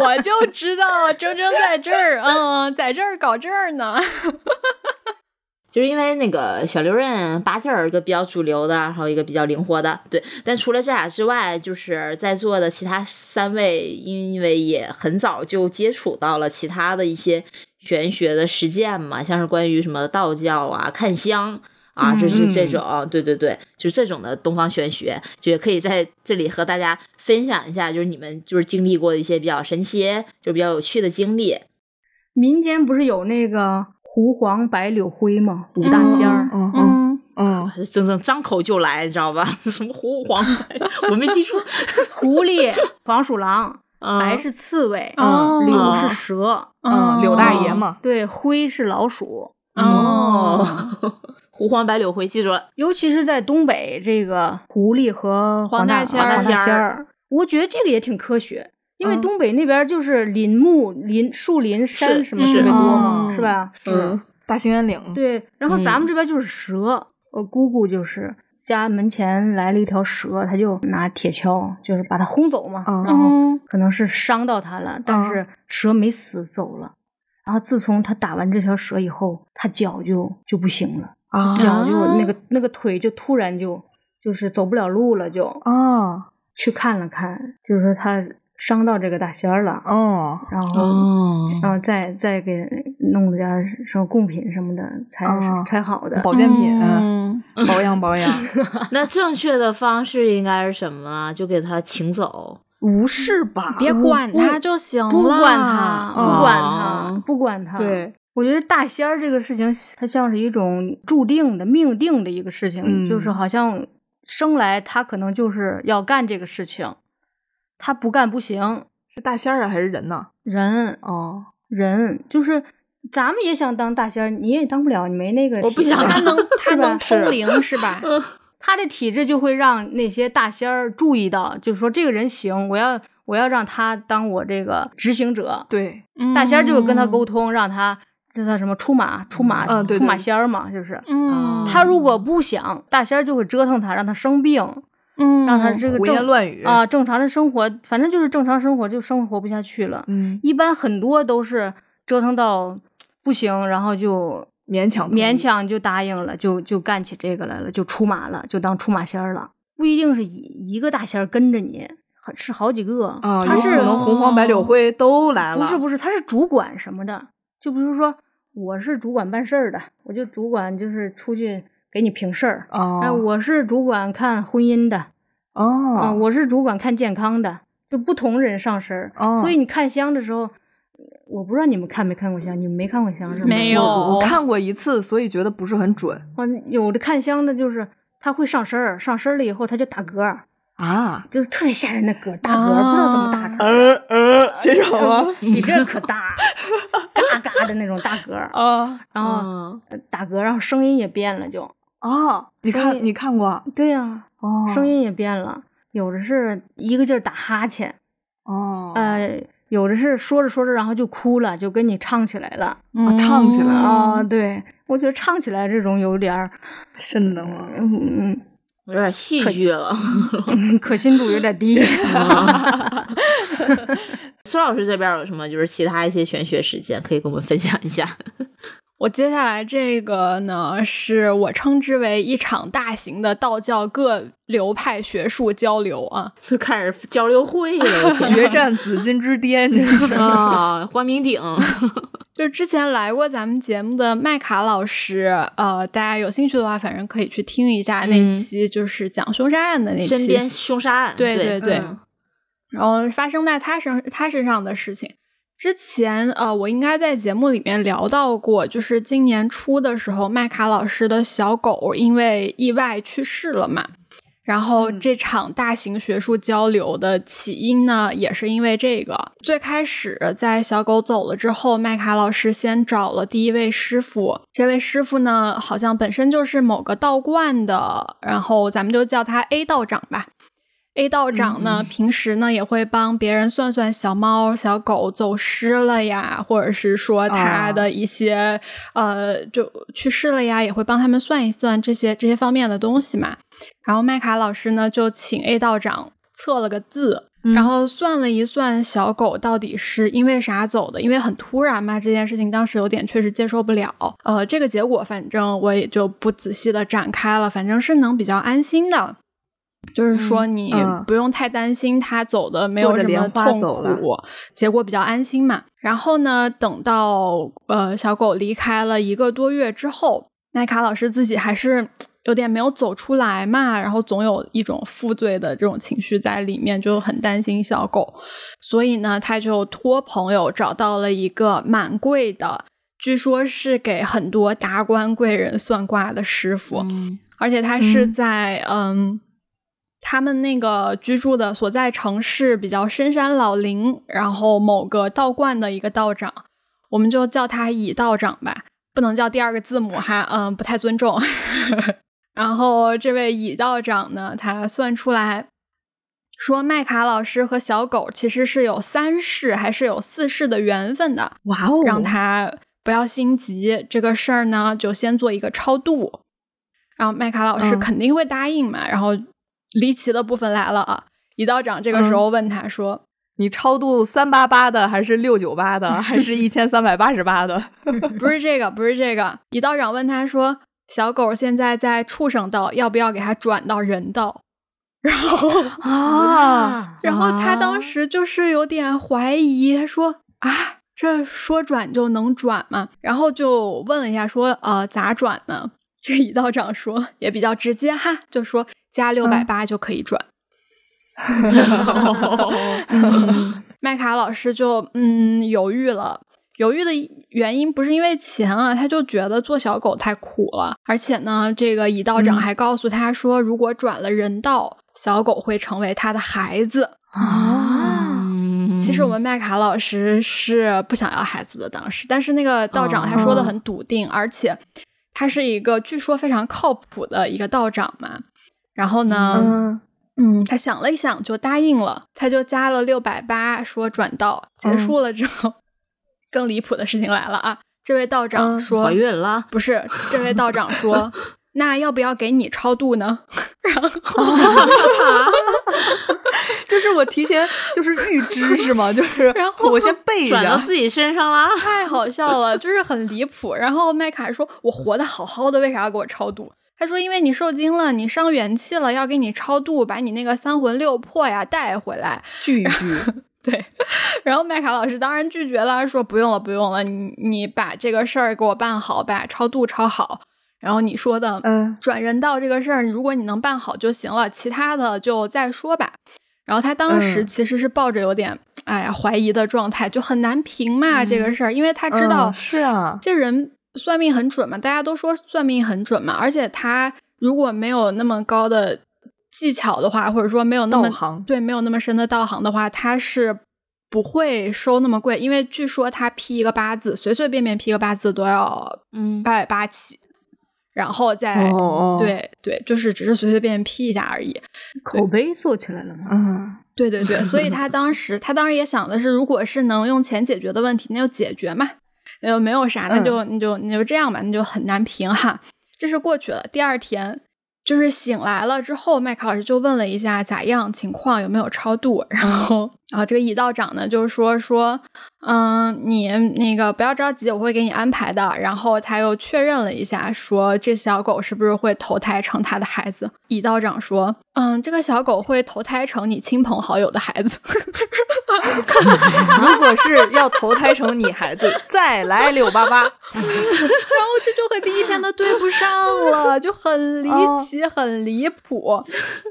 我就知道铮铮在这儿，嗯，在这儿搞这儿呢。就是因为那个小刘刃八字儿一个比较主流的，然后一个比较灵活的，对。但除了这俩之外，就是在座的其他三位，因为也很早就接触到了其他的一些玄学的实践嘛，像是关于什么道教啊、看香啊，这是这种，对对对，就是这种的东方玄学，就也可以在这里和大家分享一下，就是你们就是经历过的一些比较神奇、就比较有趣的经历。民间不是有那个狐黄白柳灰嘛？五大仙儿。嗯嗯嗯嗯，整整张口就来，你知道吧？什么狐黄白，我没记住。狐狸、黄鼠狼，白嗯是刺猬，哦柳是蛇，嗯，柳大爷嘛，对，灰是老鼠。哦，狐黄白柳灰，记住了。尤其是在东北，这个狐狸和黄大仙儿，我觉得这个也挺科学，因为嗯。东北那边就是林木、林树林、山什么特别多嘛，嗯是吧？嗯，大兴安岭，对，然后咱嗯。们这边就是蛇，我姑姑就是家门前来了一条蛇，他就拿铁锹就是把它轰走嘛，嗯然后嗯。可能是伤到它了，但是蛇没死，走了。然后自从他打完这条蛇以后，他脚就就不行了，啊脚就那个那个腿就突然就就是走不了路了，就啊。去看了看，就是说他伤到这个大仙儿了，哦然后。哦，然后再再给弄点什么贡品什么的，才、哦才好的。保健品嗯保养 保养，那正确的方式应该是什么呢？就给他请走。不是吧？别管他就行了，不管他，嗯不管他哦，不管他。对，我觉得大仙儿这个事情，它像是一种注定的、命定的一个事情，嗯就是好像生来他可能就是要干这个事情，他不干不行。是大仙儿啊还是人呢？人哦，人就是咱们也想当大仙儿，你也当不了，你没那个体质。我不想他能他能通灵是吧？他的体质就会让那些大仙儿注意到，就是说这个人行，我要我要让他当我这个执行者。对，大仙儿就会跟他沟通，通，让他这叫什么出马出马、嗯对出马仙儿嘛，就是。嗯，他如果不想，大仙儿就会折腾他，让他生病，嗯让他这个胡言乱语啊，正常的生活，反正就是正常生活就生活不下去了。嗯，一般很多都是折腾到不行，然后就勉强勉强就答应了，就就干起这个来了，就出马了，就当出马仙儿了。不一定是一一个大仙儿跟着你，是好几个。啊，他是有可能红黄白柳灰都来了，不是不是，他是主管什么的，就比如说我是主管办事儿的，我就主管就是出去给你评事儿。哦，哎，我是主管看婚姻的，哦，啊，我是主管看健康的，就不同人上身儿。哦所以你看香的时候，我不知道你们看没看过香，你们没看过香是吗？没有我我看过一次，所以觉得不是很准啊，有的看香的就是他会上身儿，上身儿了以后他就打嗝儿，啊。就是特别吓人的嗝，打嗝儿、不知道怎么打出来，呃呃，这种吗？比这可大，嘎嘎的那种大嗝儿，啊然后打嗝，然后声音也变了就，啊！你看你看过对呀、哦？声音也变了，有的是一个劲儿打哈欠，哦，呃，有的是说着说着然后就哭了，就跟你唱起来了。啊唱起来了啊、对，我觉得唱起来这种有点儿，瘆得慌。嗯有点戏剧了。嗯，可信度有点低。苏老师这边有什么就是其他一些玄学事件可以跟我们分享一下？我接下来这个呢，是我称之为一场大型的道教各流派学术交流啊。就 开始交流会了，决战紫金之巅，这是 啊！光明顶，就之前来过咱们节目的麦卡老师，呃，大家有兴趣的话，反正可以去听一下那嗯期，就是讲凶杀案的那期。身边凶杀案，对对对对嗯然后发生在他身他身上的事情。之前呃，我应该在节目里面聊到过，就是今年初的时候，麦卡老师的小狗因为意外去世了嘛。然后这场大型学术交流的起因呢，也是因为这个。最开始在小狗走了之后，麦卡老师先找了第一位师傅，这位师傅呢，好像本身就是某个道观的，然后咱们就叫他 A 道长吧。A 道长呢，平时呢也会帮别人算算小猫、小狗走失了呀，或者是说他的一些、呃就去世了呀，也会帮他们算一算这些这些方面的东西嘛。然后麦卡老师呢就请 A 道长测了个字，然后算了一算小狗到底是因为啥走的，因为很突然嘛，这件事情当时有点确实接受不了。呃，这个结果反正我也就不仔细的展开了，反正是能比较安心的。就是说，你嗯。不用太担心他走的没有什么痛苦，结果比较安心嘛。然后呢，等到呃小狗离开了一个多月之后，奈卡老师自己还是有点没有走出来嘛，然后总有一种负罪的这种情绪在里面，就很担心小狗，所以呢，他就托朋友找到了一个蛮贵的据说是给很多达官贵人算卦的师傅，嗯。而且他是。嗯在嗯他们那个居住的所在城市比较深山老林，然后某个道观的一个道长，我们就叫他乙道长吧，不能叫第二个字母哈，嗯，不太尊重。然后这位乙道长呢，他算出来说麦卡老师和小狗其实是有三世还是有四世的缘分的，哇哦，让他不要心急。这个事儿呢，就先做一个超度。然后麦卡老师嗯肯定会答应嘛。然后离奇的部分来了啊！乙道长这个时候问他说：“你超度三八八的，还是六九八的，还是一千三百八十八的？不是这个，不是这个。”乙道长问他说：“小狗现在在畜生道，要不要给它转到人道？”然后啊，然后他当啊时就是有点怀疑，他说：“啊，这说转就能转吗？”然后就问了一下，说：“呃，咋转呢？”这个乙道长说也比较直接哈，就说加六百八就可以转。嗯，麦卡老师就嗯犹豫了。犹豫的原因不是因为钱啊，他就觉得做小狗太苦了，而且呢，这个乙道长嗯还告诉他说，如果转了人道，小狗会成为他的孩子。啊，嗯其实我们麦卡老师是不想要孩子的，当时，但是那个道长他说的很笃定，而且他是一个据说非常靠谱的一个道长嘛。然后呢，嗯嗯，他想了一想就答应了，他就加了六百八，说转道。结束了之后，更离谱的事情来了啊！这位道长嗯说，怀孕了，不是，这位道长说，那要不要给你超度呢？然后 就是我提前就是预知是吗？就是然后我先背着，转到自己身上啦。太好笑了，就是很离谱。然后麦卡说：“我活得好好的，为啥要给我超度？”他说：“因为你受惊了，你伤元气了，要给你超度，把你那个三魂六魄呀带回来。拒一句，”对，然后麦卡老师当然拒绝了，说：“不用了，不用了，你你把这个事儿给我办好，把超度超好。然后你说的，嗯转人道这个事儿，如果你能办好就行了，其他的就再说吧。”然后他当时嗯其实是抱着有点哎呀怀疑的状态，就很难评嘛、这个事儿，因为他知道嗯是啊，这人算命很准嘛，大家都说算命很准嘛，而且他如果没有那么高的技巧的话，或者说没有那么行对没有那么深的道行的话，他是不会收那么贵，因为据说他批一个八字，随随便便批个八字都要嗯，八百八起，然后再、对对，就是只是随随便便批一下而已。口碑做起来了嘛。嗯对对对，所以 他当时他当时也想的是，如果是能用钱解决的问题，那就解决嘛。呃，没有啥，那就、那就那就这样吧，那就很难评哈。这是过去了。第二天就是醒来了之后，麦克老师就问了一下咋样情况，有没有超度，然后然后这个乙道长呢就是说说，嗯，你那个不要着急，我会给你安排的。然后他又确认了一下，说这小狗是不是会投胎成他的孩子？乙道长说，嗯，这个小狗会投胎成你亲朋好友的孩子。如果是要投胎成你孩子，再来六八八，然后这就和第一天的对不上了，就很离奇、很离谱，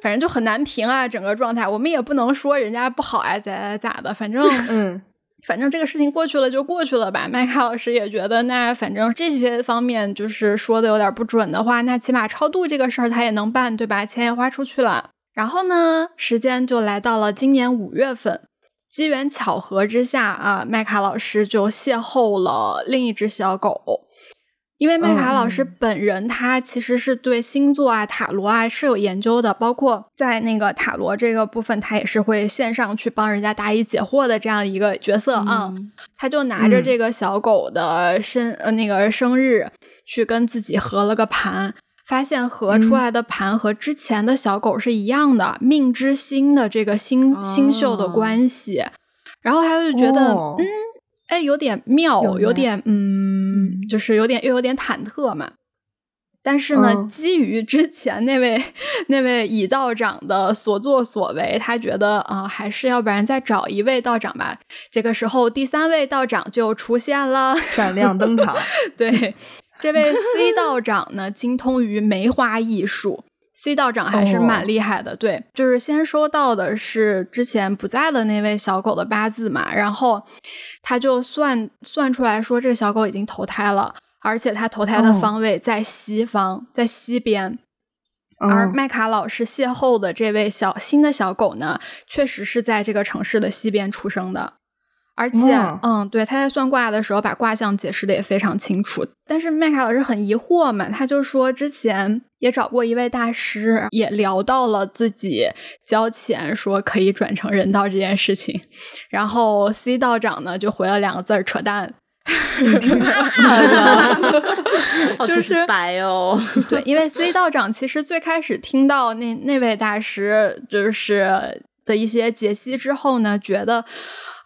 反正就很难评啊，整个状态。我们也不能说人家不好啊，咋咋咋的，反正 嗯反正这个事情过去了就过去了吧。麦卡老师也觉得，那反正这些方面就是说的有点不准的话，那起码超度这个事儿他也能办，对吧？钱也花出去了。然后呢，时间就来到了今年五月份，机缘巧合之下啊，麦卡老师就邂逅了另一只小狗。因为麦卡老师本人他其实是对星座啊、塔罗啊是有研究的，包括在那个塔罗这个部分，他也是会线上去帮人家答疑解惑的这样一个角色啊。嗯。他就拿着嗯。这个小狗的生、呃那个生日去跟自己合了个盘，发现合出来的盘和之前的小狗是一样的，命之星的这个星星宿的关系。然后他就觉得，哦。嗯，哎，有点妙，有有点嗯，就是有点又有点忐忑嘛。但是呢，嗯基于之前那位那位乙道长的所作所为，他觉得啊、还是要不然再找一位道长吧。这个时候，第三位道长就出现了。闪亮登场，对，这位 C 道长呢，精通于梅花艺术。C 道长还是蛮厉害的，对，就是先说到的是之前不在的那位小狗的八字嘛，然后他就算算出来说这个小狗已经投胎了，而且它投胎的方位在西方，在西边。而麦卡老师邂逅的这位小新的小狗呢，确实是在这个城市的西边出生的。而且，嗯，对，他在算卦的时候把卦象解释的也非常清楚。但是麦卡老师很疑惑嘛，他就说之前也找过一位大师，也聊到了自己交钱说可以转成人道这件事情。然后 C 道长呢就回了两个字儿：扯淡。就是白哦。对，因为 C 道长其实最开始听到那那位大师就是的一些解析之后呢，觉得。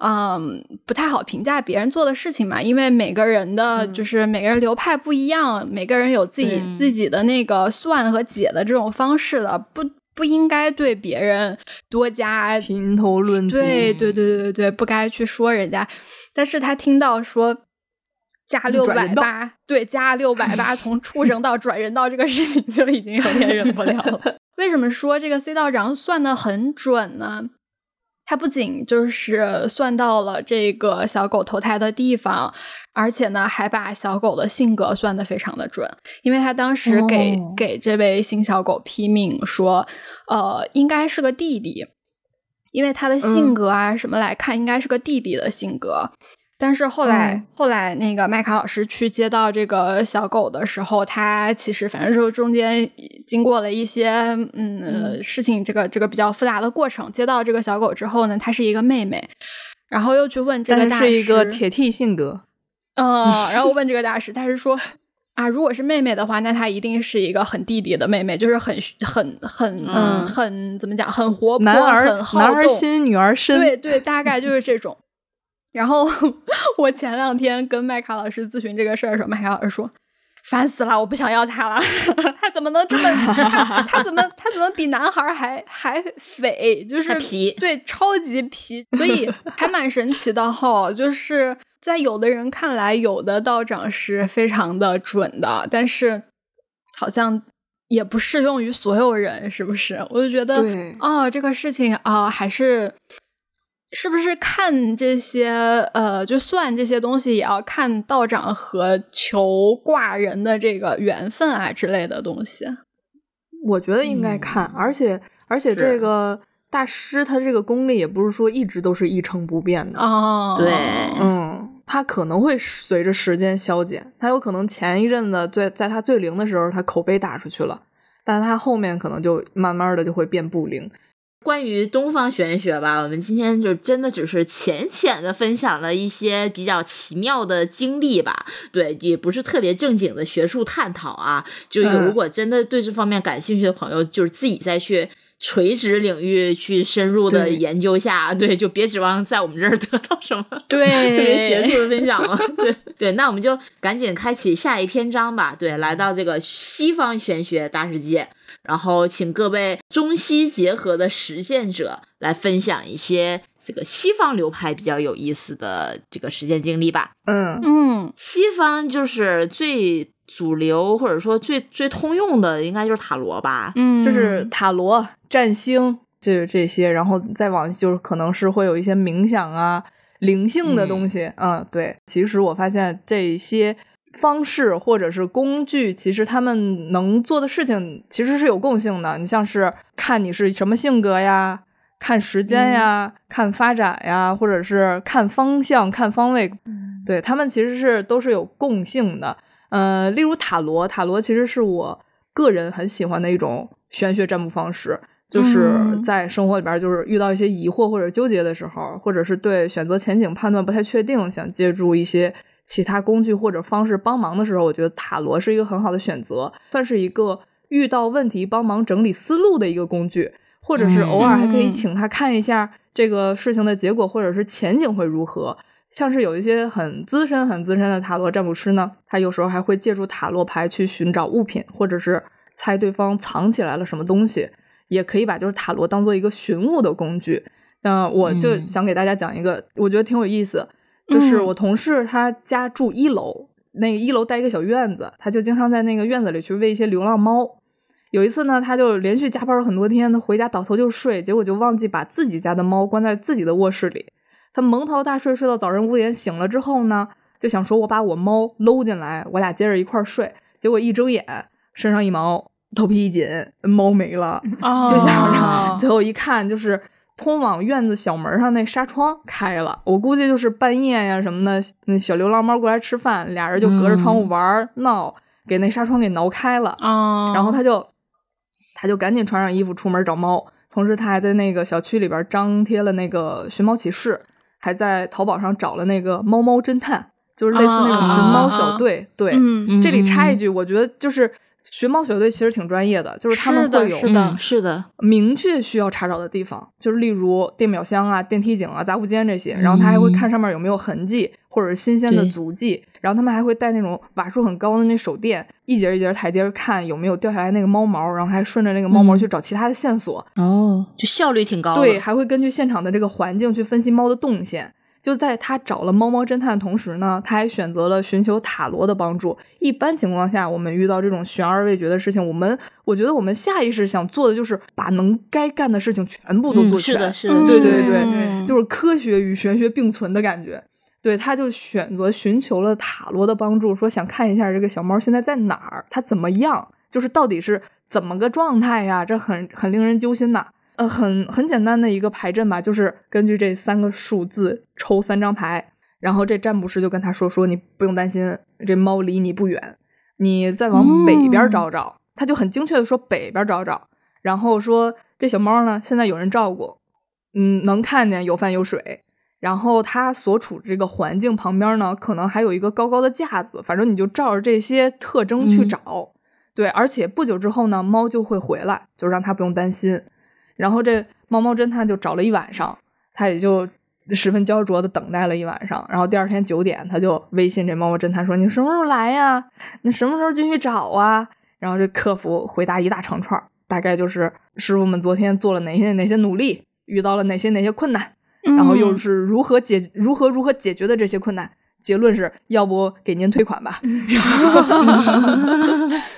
嗯，不太好评价别人做的事情嘛，因为每个人的就是每个人流派不一样，每个人有自己自己的那个算和解的这种方式的，不不应该对别人多加评头论足。对对对对对不该去说人家。但是他听到说加六百八，对，加六百八 从畜生到转人道这个事情就已经有点忍不了了。为什么说这个 C 道长算的很准呢？他不仅就是算到了这个小狗投胎的地方，而且呢，还把小狗的性格算得非常的准。因为他当时给给这位新小狗批命说，呃，应该是个弟弟，因为他的性格啊什么来看，应该是个弟弟的性格。但是后来，后来那个麦卡老师去接到这个小狗的时候，他其实反正就中间经过了一些嗯事情，这个这个比较复杂的过程。接到这个小狗之后呢，它是一个妹妹，然后又去问这个大师，是一个铁 T 性格，嗯，然后 问这个大师，他是说啊，如果是妹妹的话，那她一定是一个很弟弟的妹妹，就是很很很嗯很怎么讲，很活泼，男儿很好男儿心，女儿身，对对，大概就是这种。然后 我前两天跟麦卡老师咨询这个事儿的时候，麦卡老师说：“烦死了，我不想要他了，他怎么能这么他他怎么他怎么比男孩还还匪？就是皮，对，超级皮，所以还蛮神奇的哈。就是在有的人看来，有的道长是非常的准的，但是好像也不适用于所有人，是不是？我就觉得，哦，这个事情啊，还是。”是不是看这些呃，就算这些东西，也要看道长和求卦人的这个缘分啊之类的东西？我觉得应该看，而且而且这个大师他这个功力也不是说一直都是一成不变的哦。对，嗯，他可能会随着时间消减，他有可能前一阵子最在他最灵的时候，他口碑打出去了，但他后面可能就慢慢的就会变不灵。关于东方玄学吧，我们今天就真的只是浅浅的分享了一些比较奇妙的经历吧，对，也不是特别正经的学术探讨啊。就如果真的对这方面感兴趣的朋友，就是自己再去垂直领域去深入的研究下，对，就别指望在我们这儿得到什么对特别学术的分享了。对对，那我们就赶紧开启下一篇章吧。对，来到这个西方玄学大世界。然后，请各位中西结合的实践者来分享一些这个西方流派比较有意思的这个实践经历吧。嗯嗯，西方就是最主流或者说最最通用的，应该就是塔罗吧。嗯，就是塔罗、占星，就是这些。然后再往就是可能是会有一些冥想啊、灵性的东西。嗯，对。其实我发现这些。方式或者是工具，其实他们能做的事情其实是有共性的。你像是看你是什么性格呀，看时间呀，看发展呀，或者是看方向、看方位，对他们其实是都是有共性的。呃，例如塔罗，塔罗其实是我个人很喜欢的一种玄学占卜方式，就是在生活里边就是遇到一些疑惑或者纠结的时候，或者是对选择前景判断不太确定，想借助一些。其他工具或者方式帮忙的时候，我觉得塔罗是一个很好的选择，算是一个遇到问题帮忙整理思路的一个工具，或者是偶尔还可以请他看一下这个事情的结果或者是前景会如何。像是有一些很资深、很资深的塔罗占卜师呢，他有时候还会借助塔罗牌去寻找物品，或者是猜对方藏起来了什么东西，也可以把就是塔罗当做一个寻物的工具。那我就想给大家讲一个，我觉得挺有意思。就是我同事他家住一楼，那个一楼带一个小院子，他就经常在那个院子里去喂一些流浪猫。有一次呢，他就连续加班了很多天，他回家倒头就睡，结果就忘记把自己家的猫关在自己的卧室里。他蒙头大睡，睡到早晨五点，醒了之后呢，就想说我把我猫搂进来，我俩接着一块儿睡。结果一睁眼，身上一毛，头皮一紧，猫没了。哦就想着，最后一看，就是通往院子小门上那纱窗开了。我估计就是半夜呀什么的，那小流浪猫过来吃饭，俩人就隔着窗户玩儿闹，给那纱窗给挠开了。啊，然后他就他就赶紧穿上衣服出门找猫，同时他还在那个小区里边张贴了那个寻猫启事，还在淘宝上找了那个猫猫侦探，就是类似那种寻猫小队。对，嗯，这里插一句，我觉得就是寻猫小队其实挺专业的，就是他们会有是的嗯是的，明确需要查找的地方，就是例如电表箱啊、电梯井啊、杂物间这些，然后他还会看上面有没有痕迹或者是新鲜的足迹，然后他们还会带那种瓦数很高的那手电，一节一节台阶看有没有掉下来那个猫毛，然后还顺着那个猫毛嗯去找其他的线索。哦，就效率挺高的。对，还会根据现场的这个环境去分析猫的动线。就在他找了猫猫侦探的同时呢，他还选择了寻求塔罗的帮助。一般情况下，我们遇到这种悬而未决的事情，我们我觉得我们下意识想做的就是把能该干的事情全部都嗯做全。是的，是的，嗯对对对嗯就是科学与玄学并存的感觉。对，他就选择寻求了塔罗的帮助，说想看一下这个小猫现在在哪儿，它怎么样，就是到底是怎么个状态呀？这很很令人揪心呐。呃，很很简单的一个牌阵吧，就是根据这三个数字抽三张牌，然后这占卜师就跟他说说你不用担心，这猫离你不远，你再往北边找找。他就很精确的说北边找找，然后说这小猫呢现在有人照顾，嗯，能看见有饭有水，然后它所处这个环境旁边呢，可能还有一个高高的架子，反正你就照着这些特征去嗯找。对，而且不久之后呢，猫就会回来，就让它不用担心。然后这猫猫侦探就找了一晚上，他也就十分焦灼的等待了一晚上。然后第二天九点，他就微信这猫猫侦探说：“你什么时候来呀？你什么时候进去找啊？”然后这客服回答一大长串，大概就是师傅们昨天做了哪些哪些努力，遇到了哪些哪些困难，然后又嗯是如何解如何如何解决的这些困难。结论是要不给您退款吧，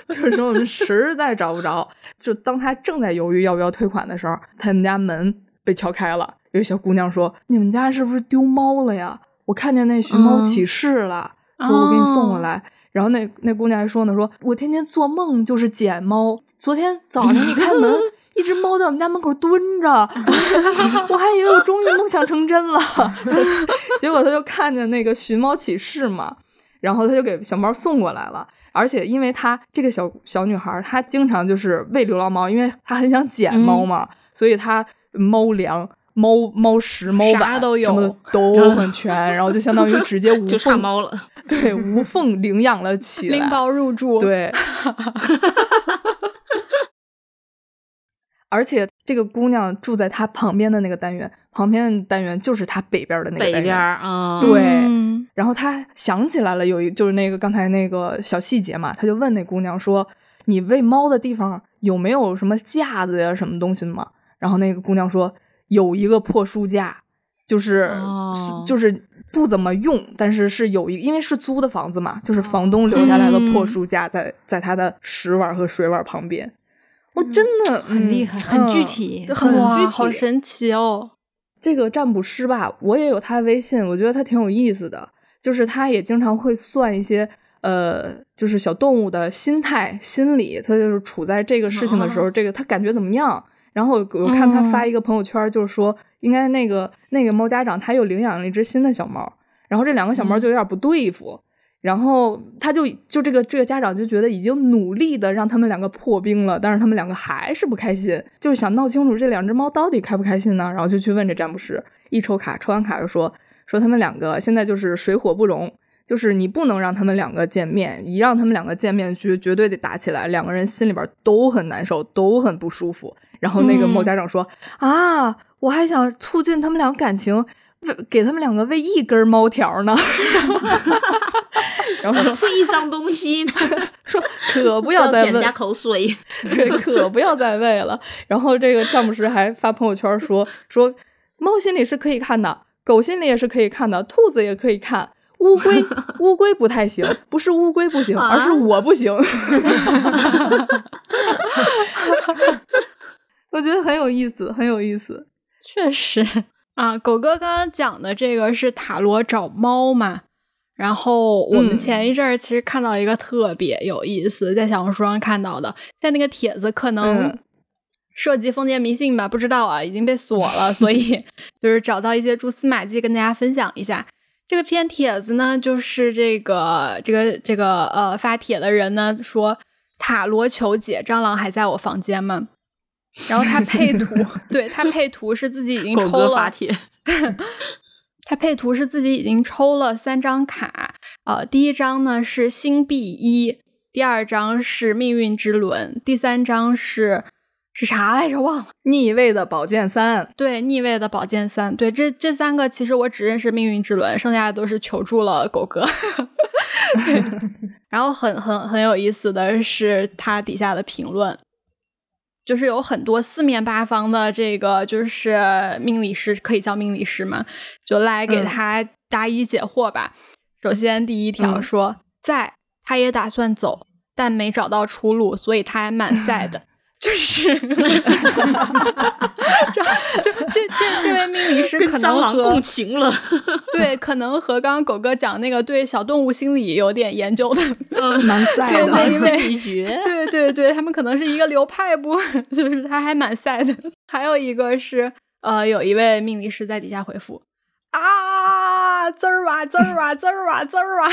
就是说我们实在找不着。就当他正在犹豫要不要退款的时候，他们家门被敲开了，有小姑娘说：“你们家是不是丢猫了呀？我看见那寻猫启事了，说我给你送过来。然后那那姑娘还说呢，说我天天做梦就是捡猫，昨天早上一开门，一只猫在我们家门口蹲着，我还以为我终于梦想成真了。结果他就看见那个寻猫启事嘛，然后他就给小猫送过来了。而且因为她这个小小女孩，她经常就是喂流浪猫，因为她很想捡猫嘛，所以她猫粮。猫猫食、猫啥碗都有什么都 很全，然后就相当于直接无就差缝猫了。对无缝领养了起来。拎包入住，，对，而且这个姑娘住在她旁边的那个单元，旁边的单元就是她北边的那个单元。北边，嗯，对嗯然后她想起来了，有一就是那个刚才那个小细节嘛，她就问那姑娘说：“你喂猫的地方有没有什么架子呀，什么东西吗？”然后那个姑娘说：“有一个破书架，就是、哦就是不怎么用，但是是有一，因为是租的房子嘛，就是房东留下来的破嗯书架在，在她的食碗和水碗旁边。我真的很厉害很具体嗯很具体，好神奇哦！这个占卜师吧，我也有他的微信，我觉得他挺有意思的，就是他也经常会算一些呃，就是小动物的心态、心理，他就是处在这个事情的时候，这个他感觉怎么样。然后我看他发一个朋友圈，就是说，应该那个那个猫家长他又领养了一只新的小猫，然后这两个小猫就有点不对付，然后他就就这个这个家长就觉得已经努力的让他们两个破冰了，但是他们两个还是不开心，就是想闹清楚这两只猫到底开不开心呢？然后就去问这占卜师，一抽卡，抽完卡就说说他们两个现在就是水火不容。就是你不能让他们两个见面，一让他们两个见面，绝绝对得打起来，两个人心里边都很难受，都很不舒服。然后那个某家长说：“啊，我还想促进他们俩感情，喂给他们两个喂一根猫条呢。”然后说会一脏东西呢，说可不要再喂舔家，口水。对，可不要再喂了。然后这个詹姆斯还发朋友圈说说，猫心里是可以看的，狗心里也是可以看的，兔子也可以看。乌龟，乌龟不太行，不是乌龟不行，而是我不行。我觉得很有意思，很有意思。确实啊，狗哥刚刚讲的这个是塔罗找猫嘛？然后我们嗯前一阵儿其实看到一个特别有意思，在小红书上看到的，在那个帖子可能嗯涉及封建迷信吧，不知道啊，已经被锁了，所以 就是找到一些蛛丝马迹跟大家分享一下。这个篇帖子呢，就是这个这个这个呃发帖的人呢说塔罗求解，蟑螂还在我房间吗？然后他配图，对他配图是自己已经抽了，哥发帖，他配图是自己已经抽了三张卡，呃，第一张呢是星币一，第二张是命运之轮，第三张是是啥来着？忘了。逆位的宝剑三，对，逆位的宝剑三，对，这这三个其实我只认识命运之轮，剩下的都是求助了狗哥。然后很很很有意思的是，他底下的评论，就是有很多四面八方的这个就是命理师，可以叫命理师嘛，就来给嗯他答疑解惑吧。首先第一条嗯说，在他也打算走，但没找到出路，所以他还蛮 sad。就是，这就这这这位命理师可能和蟑螂共情了。对，可能和刚刚狗哥讲那个对小动物心理有点研究的，蛮赛就那的。一位心理学，对对对，他们可能是一个流派不？就是他还蛮赛的。还有一个是，呃，有一位命理师在底下回复啊，滋儿哇滋儿哇滋儿哇滋儿哇，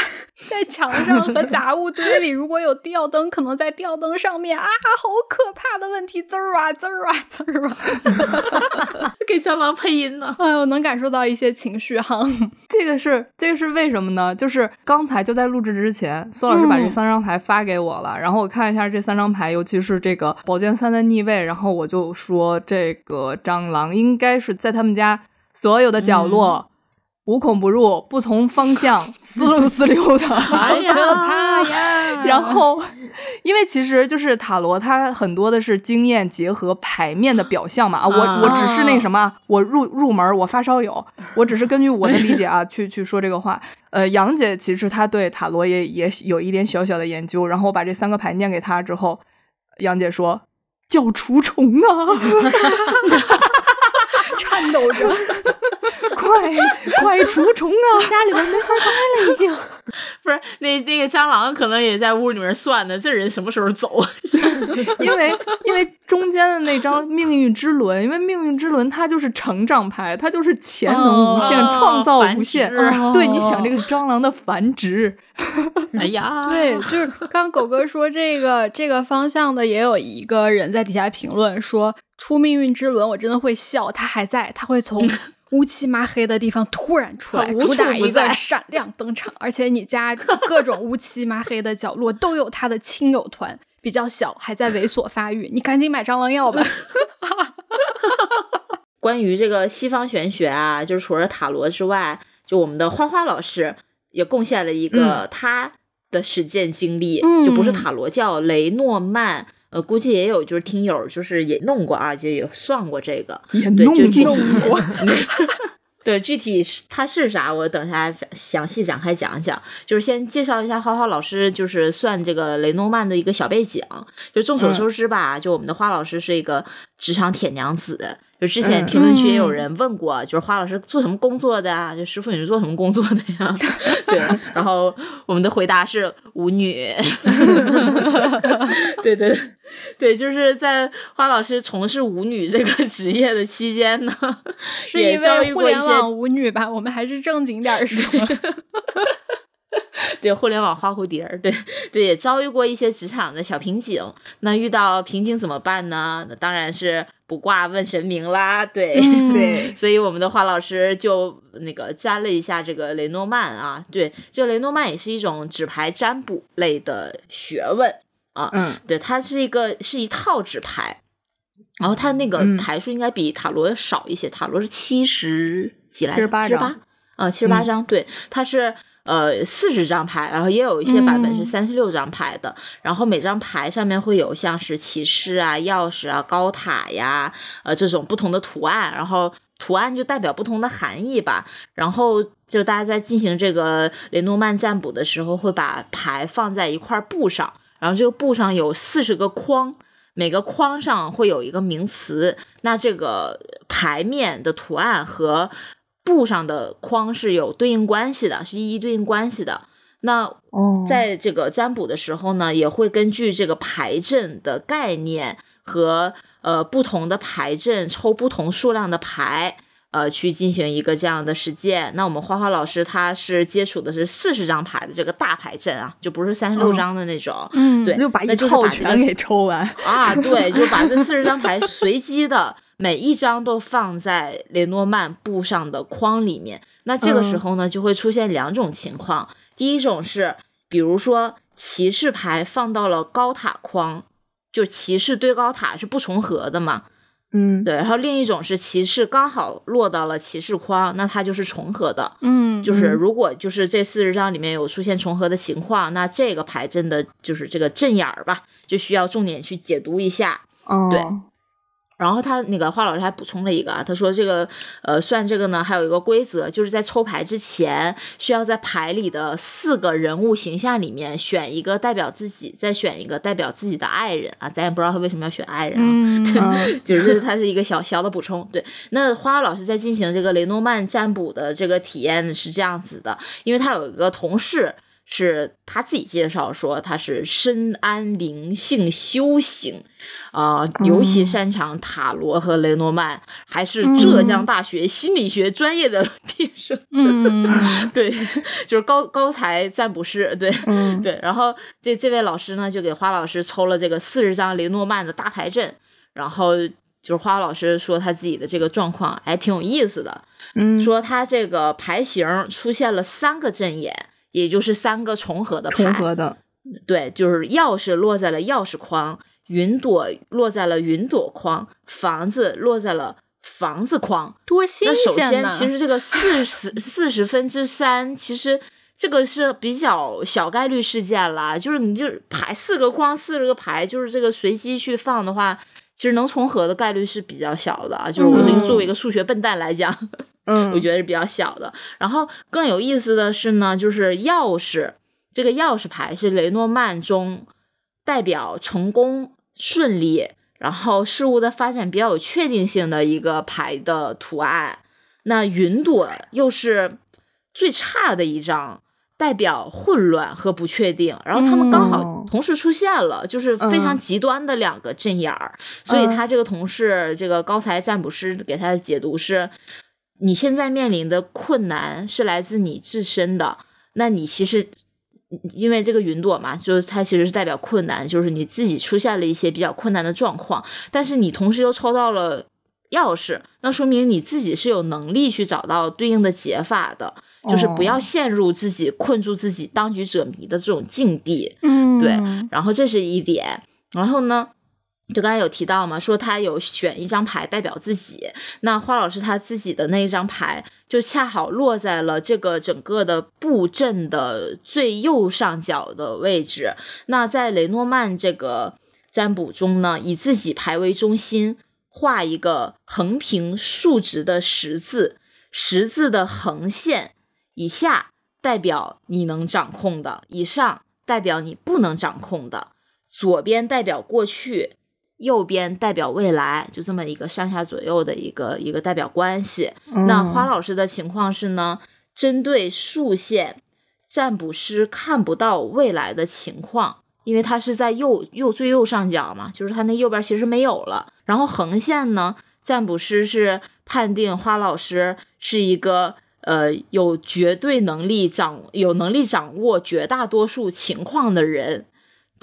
在墙上和杂物堆里，如果有吊灯，可能在吊灯上面啊，好可怕的问题，滋儿哇滋儿哇滋儿哇。给蟑螂配音呢。哎呦，能感受到一些情绪哈。这个是这个是为什么呢？就是刚才就在录制之前，孙老师把这嗯三张牌发给我了，然后我看一下这三张牌，尤其是这个宝剑三的逆位，然后我就说这个蟑螂应该是在他们家所有的角落。无孔不入，不同方向，滋溜滋溜的。好可怕呀！然后，因为其实就是塔罗，它很多的是经验结合牌面的表象嘛啊，我我只是那什么，我入入门，我发烧友，我只是根据我的理解啊 去去说这个话。呃，杨姐其实她对塔罗也也有一点小小的研究，然后我把这三个牌念给她之后，杨姐说叫除虫啊，颤抖着，快快除虫啊！家里边没法待了，已经。不是那那个蟑螂可能也在屋里面算呢，这人什么时候走？因为因为中间的那张命运之轮，因为命运之轮它就是成长牌，它就是潜能无限，哦创造无限。殖对，你想这个蟑螂的繁殖，哎呀，对，就是刚刚狗哥说这个这个方向的，也有一个人在底下评论说出命运之轮，我真的会笑，他还在，他会从乌漆麻黑的地方突然出来，主打一个闪亮登场，而且你家各种乌漆麻黑的角落都有他的亲友团。比较小，还在猥琐发育，你赶紧买蟑螂药吧。关于这个西方玄学啊，就是除了塔罗之外，就我们的花花老师也贡献了一个他的实践经历，嗯就不是塔罗，叫雷诺曼。呃，估计也有就是听友就是也弄过啊，就也算过这个，对，也弄就具体 对，具体是它是啥，我等下详详细展开讲讲。就是先介绍一下花花老师，就是算这个雷诺曼的一个小背景。就众所周知吧，就我们的花老师是一个职场铁娘子。就之前嗯评论区也有人问过，就是花老师做什么工作的啊？就师傅你是做什么工作的呀？对，然后我们的回答是舞女。对对对，就是在花老师从事舞女这个职业的期间呢，是也一位互联网舞女吧？我们还是正经点儿说。对互联网花蝴蝶儿，对对，也遭遇过一些职场的小瓶颈。那遇到瓶颈怎么办呢？那当然是卜卦问神明啦。对、嗯对，所以我们的花老师就那个占了一下这个雷诺曼啊。对，这个雷诺曼也是一种纸牌占卜类的学问啊。嗯对，它是一个是一套纸牌，然后它那个嗯牌数应该比塔罗少一些，塔罗是七十几来着，78七十八张，呃，七十八嗯张，对，它是呃四十张牌，然后也有一些版本是嗯三十六张牌的，然后每张牌上面会有像是骑士啊、钥匙啊、高塔呀，呃这种不同的图案，然后。图案就代表不同的含义吧，然后就大家在进行这个雷诺曼占卜的时候，会把牌放在一块布上，然后这个布上有四十个框，每个框上会有一个名词，那这个牌面的图案和布上的框是有对应关系的，是一一对应关系的。那哦在这个占卜的时候呢，也会根据这个牌阵的概念和呃不同的牌阵抽不同数量的牌。呃，去进行一个这样的实践。那我们花花老师他是接触的是四十张牌的这个大牌阵啊，就不是三十六嗯张的那种。嗯对，就把那一套全给抽完。啊，对，就把这四十张牌随机的每一张都放在雷诺曼布上的框里面。那这个时嗯候呢，就会出现两种情况。第一种是，比如说骑士牌放到了高塔框，就骑士对高塔是不重合的嘛。嗯，对，然后另一种是骑士刚好落到了骑士框，那它就是重合的。嗯，就是嗯如果就是这四十张里面有出现重合的情况，那这个牌阵的就是这个阵眼儿吧，就需要重点去解读一下。哦，对然后他那个花老师还补充了一个啊，他说这个呃算这个呢还有一个规则，就是在抽牌之前需要在牌里的四个人物形象里面选一个代表自己，再选一个代表自己的爱人啊，咱也不知道他为什么要选爱人啊。就 是他是一个小小的补充。对，那花花老师在进行这个雷诺曼占卜的这个体验是这样子的，因为他有一个同事。是他自己介绍说他是深谙灵性修行，啊、尤其擅长塔罗和雷诺曼，还是浙江大学心理学专业的 毕业生。嗯 对，就是高高才占卜师，对，嗯 对。然后这这位老师呢，就给花老师抽了这个四十张雷诺曼的大牌阵，然后就是花老师说他自己的这个状况还挺有意思的，嗯，说他这个牌型出现了三个阵眼，也就是三个重合的牌，重合的，对，就是钥匙落在了钥匙框，云朵落在了云朵框，房子落在了房子框。多新那首先，其实这个四十 四十分之三，其实这个是比较小概率事件啦。就是你就是牌四个框，四十个牌，就是这个随机去放的话，其实能重合的概率是比较小的啊。就是我这个嗯作为一个数学笨蛋来讲，嗯，我觉得是比较小的。然后更有意思的是呢，就是钥匙这个钥匙牌是雷诺曼中代表成功顺利，然后事物的发展比较有确定性的一个牌的图案。那云朵又是最差的一张。代表混乱和不确定，然后他们刚好嗯同时出现了，就是非常嗯极端的两个阵眼儿，所以嗯他这个同事，这个高才占卜师给他的解读是：你现在面临的困难是来自你自身的。那你其实因为这个云朵嘛，就是它其实是代表困难，就是你自己出现了一些比较困难的状况，但是你同时又抽到了钥匙，那说明你自己是有能力去找到对应的解法的，就是不要哦陷入自己困住自己、当局者迷的这种境地。嗯，对然后这是一点，然后呢，就刚才有提到嘛，说他有选一张牌代表自己，那花老师他自己的那一张牌就恰好落在了这个整个的布阵的最右上角的位置。那在雷诺曼这个占卜中呢，以自己牌为中心，画一个横平竖直的十字，十字的横线以下代表你能掌控的，以上代表你不能掌控的，左边代表过去，右边代表未来，就这么一个上下左右的一个一个代表关系。那花嗯老师的情况是呢，针对竖线，占卜师看不到未来的情况，因为它是在右右最右上角嘛，就是它那右边其实没有了。然后横线呢，占卜师是判定花老师是一个呃有绝对能力掌有能力掌握绝大多数情况的人。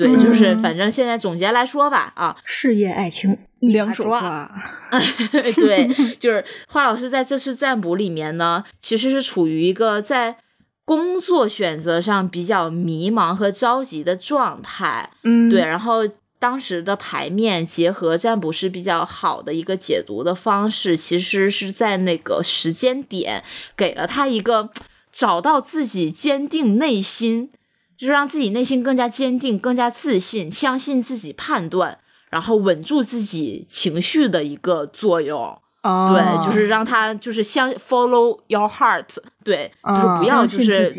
对，就是嗯。反正现在总结来说吧，啊，事业爱情两手抓，对，就是花老师在这次占卜里面呢，其实是处于一个在工作选择上比较迷茫和着急的状态。嗯，对，，然后当时的牌面结合占卜师比较好的一个解读的方式，其实是在那个时间点给了他一个找到自己坚定内心，就是让自己内心更加坚定、更加自信，相信自己判断，然后稳住自己情绪的一个作用。啊，对，就是让他就是相 follow your heart，对，就是不要就是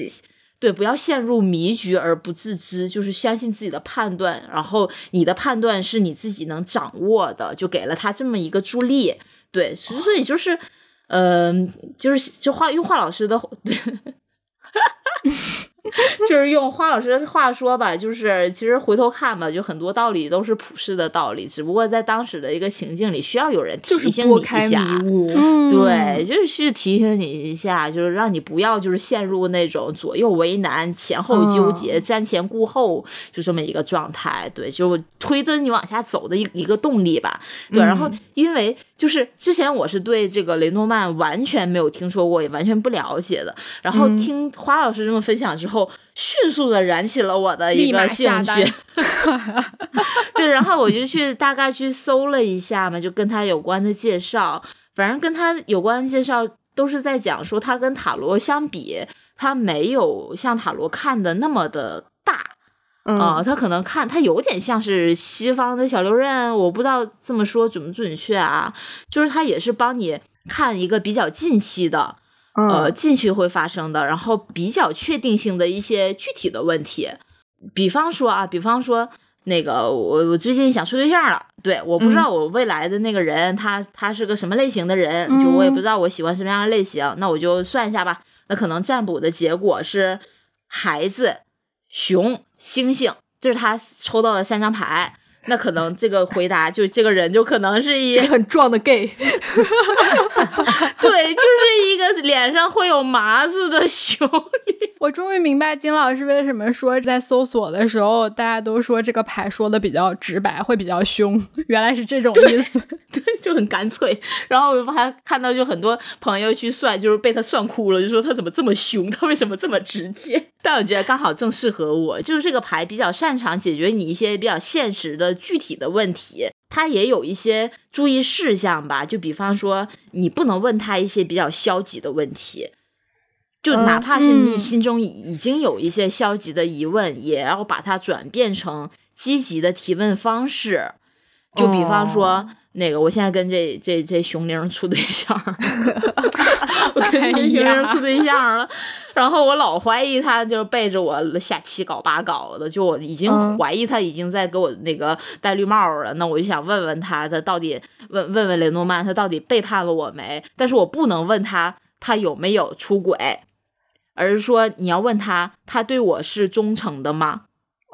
对，不要陷入迷局而不自知，就是相信自己的判断，然后你的判断是你自己能掌握的，就给了他这么一个助力。对，所以就是，嗯、就是就画用画老师的，对。就是用花老师的话说吧，就是其实回头看吧，就很多道理都是普世的道理，只不过在当时的一个情境里，需要有人提醒你一下。嗯，对，就是去提醒你一下，就是让你不要就是陷入那种左右为难、前后纠结、嗯瞻前顾后，就这么一个状态。对，就推着你往下走的一一个动力吧。对，然后嗯因为就是之前我是对这个雷诺曼完全没有听说过，也完全不了解的，然后嗯听花老师这么分享之后，迅速的燃起了我的一个兴下单趣。对，然后我就去大概去搜了一下嘛，就跟他有关的介绍，反正跟他有关的介绍都是在讲说他跟塔罗相比，他没有像塔罗看的那么的大。嗯啊、他可能看他有点像是西方的小六壬，我不知道这么说准不准确啊。就是他也是帮你看一个比较近期的，呃，嗯近期会发生的，然后比较确定性的一些具体的问题。比方说啊，比方说那个我我最近想处对象了，对，我不知道我未来的那个人、他他是个什么类型的人，就我也不知道我喜欢什么样的类型，那我就算一下吧。那可能占卜的结果是孩子、熊、星星，这是他抽到的三张牌。那可能这个回答就这个人就可能是一很壮的 gay，对，就是一个脸上会有麻子的熊。我终于明白金老师为什么说在搜索的时候，大家都说这个牌说的比较直白，会比较凶，原来是这种意思。对，就很干脆。然后我还看到就很多朋友去算，就是被他算哭了，就说他怎么这么凶，他为什么这么直接？但我觉得刚好正适合我，就是这个牌比较擅长解决你一些比较现实的具体的问题。他也有一些注意事项吧，就比方说，你不能问他一些比较消极的问题，就哪怕是你心中已经有一些消极的疑问，也要把它转变成积极的提问方式。就比方说，哦那个，我现在跟这这这熊玲处对象儿，我跟熊玲处对象了，然后我老怀疑他就是背着我瞎七搞八搞的，就我已经嗯怀疑他已经在给我那个戴绿帽儿了，那我就想问问他，他到底问问问雷诺曼，他到底背叛了我没？但是我不能问他他有没有出轨，而是说你要问他，他对我是忠诚的吗？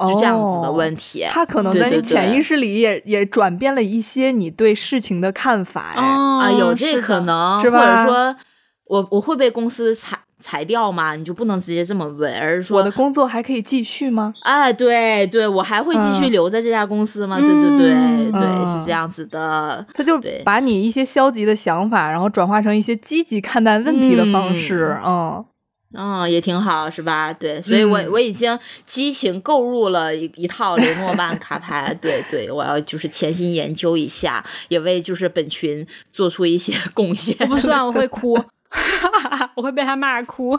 就这样子的问题。哦他可能在你潜意识里也也转变了一些你对事情的看法，哎，哦啊，有这是可能，是吧或者说我我会被公司裁裁掉吗？你就不能直接这么问，而是说我的，工作还可以继续吗？哎，对对，我还会继续嗯留在这家公司吗？对对对嗯对，嗯是这样子的。他就把你一些消极的想法，然后转化成一些积极看待问题的方式，嗯嗯，也挺好，是吧？对，所以我、嗯我已经激情购入了一一套雷诺曼卡牌，对对，我要就是潜心研究一下，也为就是本群做出一些贡献。我不算，我会哭，我会被他骂哭。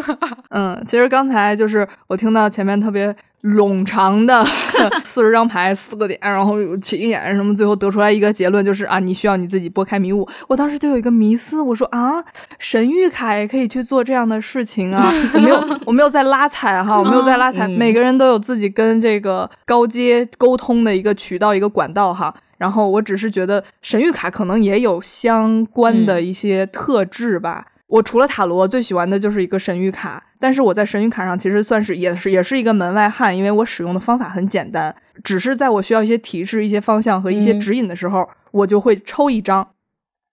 嗯，其实刚才就是我听到前面特别冗长的 四十张牌四个点，然后有起眼什么，最后得出来一个结论就是啊，你需要你自己拨开迷雾。我当时就有一个迷思，我说啊，神谕卡也可以去做这样的事情啊，我没有我没有在拉踩哈，我没有在拉踩，嗯每个人都有自己跟这个高阶沟通的一个渠道一个管道哈。然后我只是觉得神谕卡可能也有相关的一些特质吧。我除了塔罗，最喜欢的就是一个神谕卡，但是我在神谕卡上其实算是也是也是一个门外汉，因为我使用的方法很简单，只是在我需要一些提示、一些方向和一些嗯。指引的时候，我就会抽一张，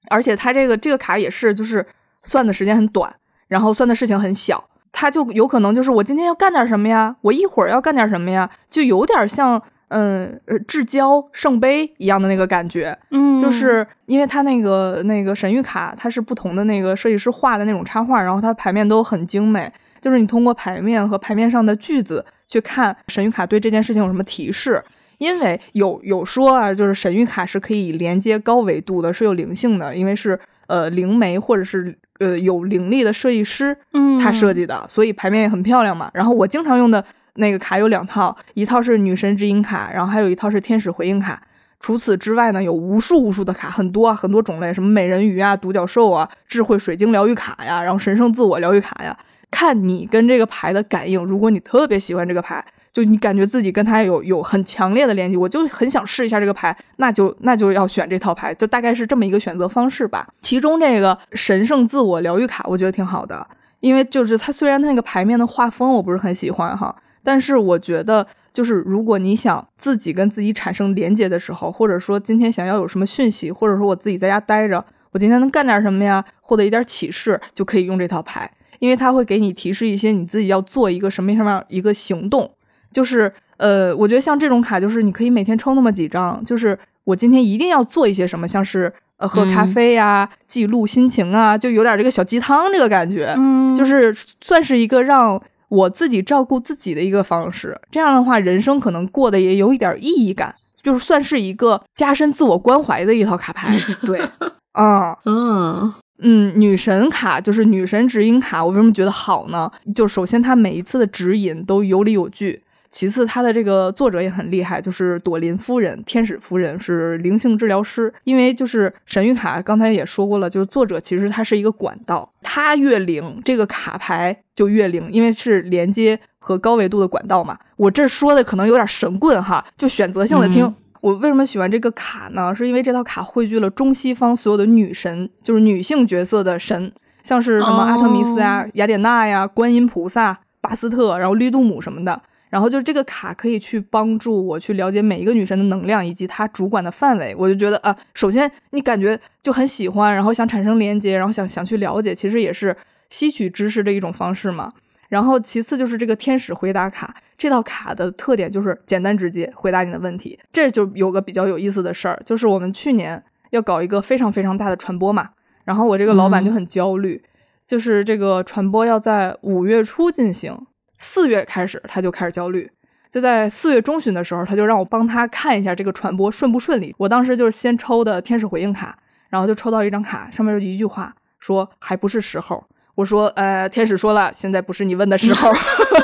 而且它这个这个卡也是就是算的时间很短，然后算的事情很小，它就有可能就是我今天要干点什么呀，我一会儿要干点什么呀，就有点像嗯呃至交圣杯一样的那个感觉，嗯就是因为它那个那个神谕卡，它是不同的那个设计师画的那种插画，然后它牌面都很精美。就是你通过牌面和牌面上的句子去看神谕卡对这件事情有什么提示。因为有有说啊，就是神谕卡是可以连接高维度的，是有灵性的，因为是呃灵媒或者是呃有灵力的设计师嗯他设计的，所以牌面也很漂亮嘛。然后我经常用的那个卡有两套，一套是女神指引卡，然后还有一套是天使回应卡。除此之外呢，有无数无数的卡，很多啊，很多种类，什么美人鱼啊、独角兽啊、智慧水晶疗愈卡呀，然后神圣自我疗愈卡呀，看你跟这个牌的感应。如果你特别喜欢这个牌，就你感觉自己跟它有有很强烈的联系，我就很想试一下这个牌，那就那就要选这套牌，就大概是这么一个选择方式吧。其中这个神圣自我疗愈卡，我觉得挺好的，因为就是它虽然它那个牌面的画风我不是很喜欢哈，但是我觉得就是如果你想自己跟自己产生连接的时候，或者说今天想要有什么讯息，或者说我自己在家待着，我今天能干点什么呀，获得一点启示，就可以用这套牌，因为它会给你提示一些你自己要做一个什么什么样一个行动。就是呃，我觉得像这种卡，就是你可以每天抽那么几张，就是我今天一定要做一些什么，像是呃喝咖啡呀、记录心情啊，就有点这个小鸡汤这个感觉，嗯。就是算是一个让我自己照顾自己的一个方式。这样的话，人生可能过得也有一点意义感，就是算是一个加深自我关怀的一套卡牌。对，啊。嗯嗯，女神卡就是女神指引卡，我为什么觉得好呢？就首先它每一次的指引都有理有据，其次它的这个作者也很厉害，就是朵琳夫人、天使夫人是灵性治疗师。因为就是神谕卡，刚才也说过了，就是作者其实它是一个管道，它越灵，这个卡牌就越灵，因为是连接和高维度的管道嘛。我这说的可能有点神棍哈，就选择性的听。嗯我为什么喜欢这个卡呢？是因为这套卡汇聚了中西方所有的女神，就是女性角色的神，像是什么阿特弥斯呀、雅典娜呀、观音菩萨、巴斯特，然后绿度母什么的。然后就这个卡可以去帮助我去了解每一个女神的能量以及她主管的范围。我就觉得啊，首先你感觉就很喜欢，然后想产生连接，然后想想去了解，其实也是吸取知识的一种方式嘛。然后其次就是这个天使回答卡，这套卡的特点就是简单直接回答你的问题。这就有个比较有意思的事儿，就是我们去年要搞一个非常非常大的传播嘛，然后我这个老板就很焦虑，就是这个传播要在五月初进行，四月开始他就开始焦虑。就在四月中旬的时候，他就让我帮他看一下这个传播顺不顺利。我当时就是先抽的天使回应卡，然后就抽到一张卡，上面就一句话说还不是时候。我说，呃，天使说了，现在不是你问的时候，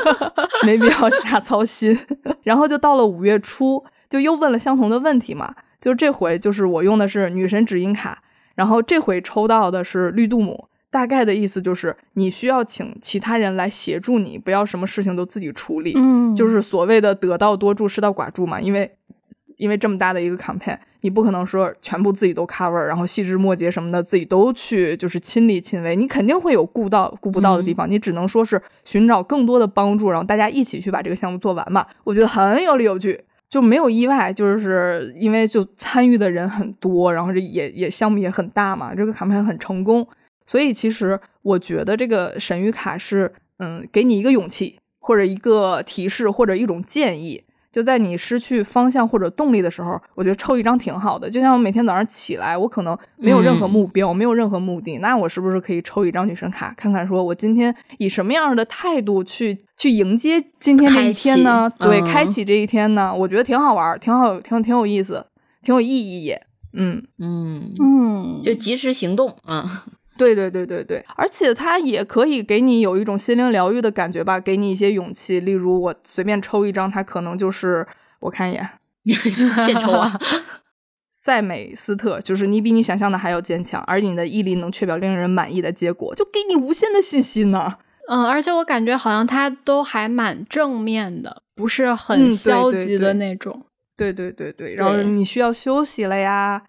没必要瞎操心。然后就到了五月初，就又问了相同的问题嘛。就这回就是我用的是女神指引卡，然后这回抽到的是绿度母。大概的意思就是你需要请其他人来协助你，不要什么事情都自己处理。嗯，就是所谓的得道多助，失道寡助嘛。因为因为这么大的一个 campaign，你不可能说全部自己都 cover，然后细枝末节什么的自己都去就是亲力亲为，你肯定会有顾到顾不到的地方，你只能说是寻找更多的帮助，然后大家一起去把这个项目做完嘛。我觉得很有理有据。就没有意外，就是因为就参与的人很多，然后这也也项目也很大嘛，这个 campaign 很成功，所以其实我觉得这个神谕卡是，嗯，给你一个勇气，或者一个提示，或者一种建议。就在你失去方向或者动力的时候，我觉得抽一张挺好的。就像我每天早上起来，我可能没有任何目标，没有任何目的，那我是不是可以抽一张女神卡，看看说我今天以什么样的态度去去迎接今天这一天呢？对，开启嗯开启这一天呢？我觉得挺好玩，挺好，挺挺有意思，挺有意义也。嗯，嗯，嗯，就及时行动啊。对对对对对，而且它也可以给你有一种心灵疗愈的感觉吧，给你一些勇气。例如我随便抽一张，它可能就是我看一眼，现抽啊！塞美斯特，就是你比你想象的还要坚强，而你的毅力能确保令人满意的结果，就给你无限的信心呢。嗯，而且我感觉好像它都还蛮正面的，不是嗯很消极的对对那种。对对对对，然后你需要休息了呀，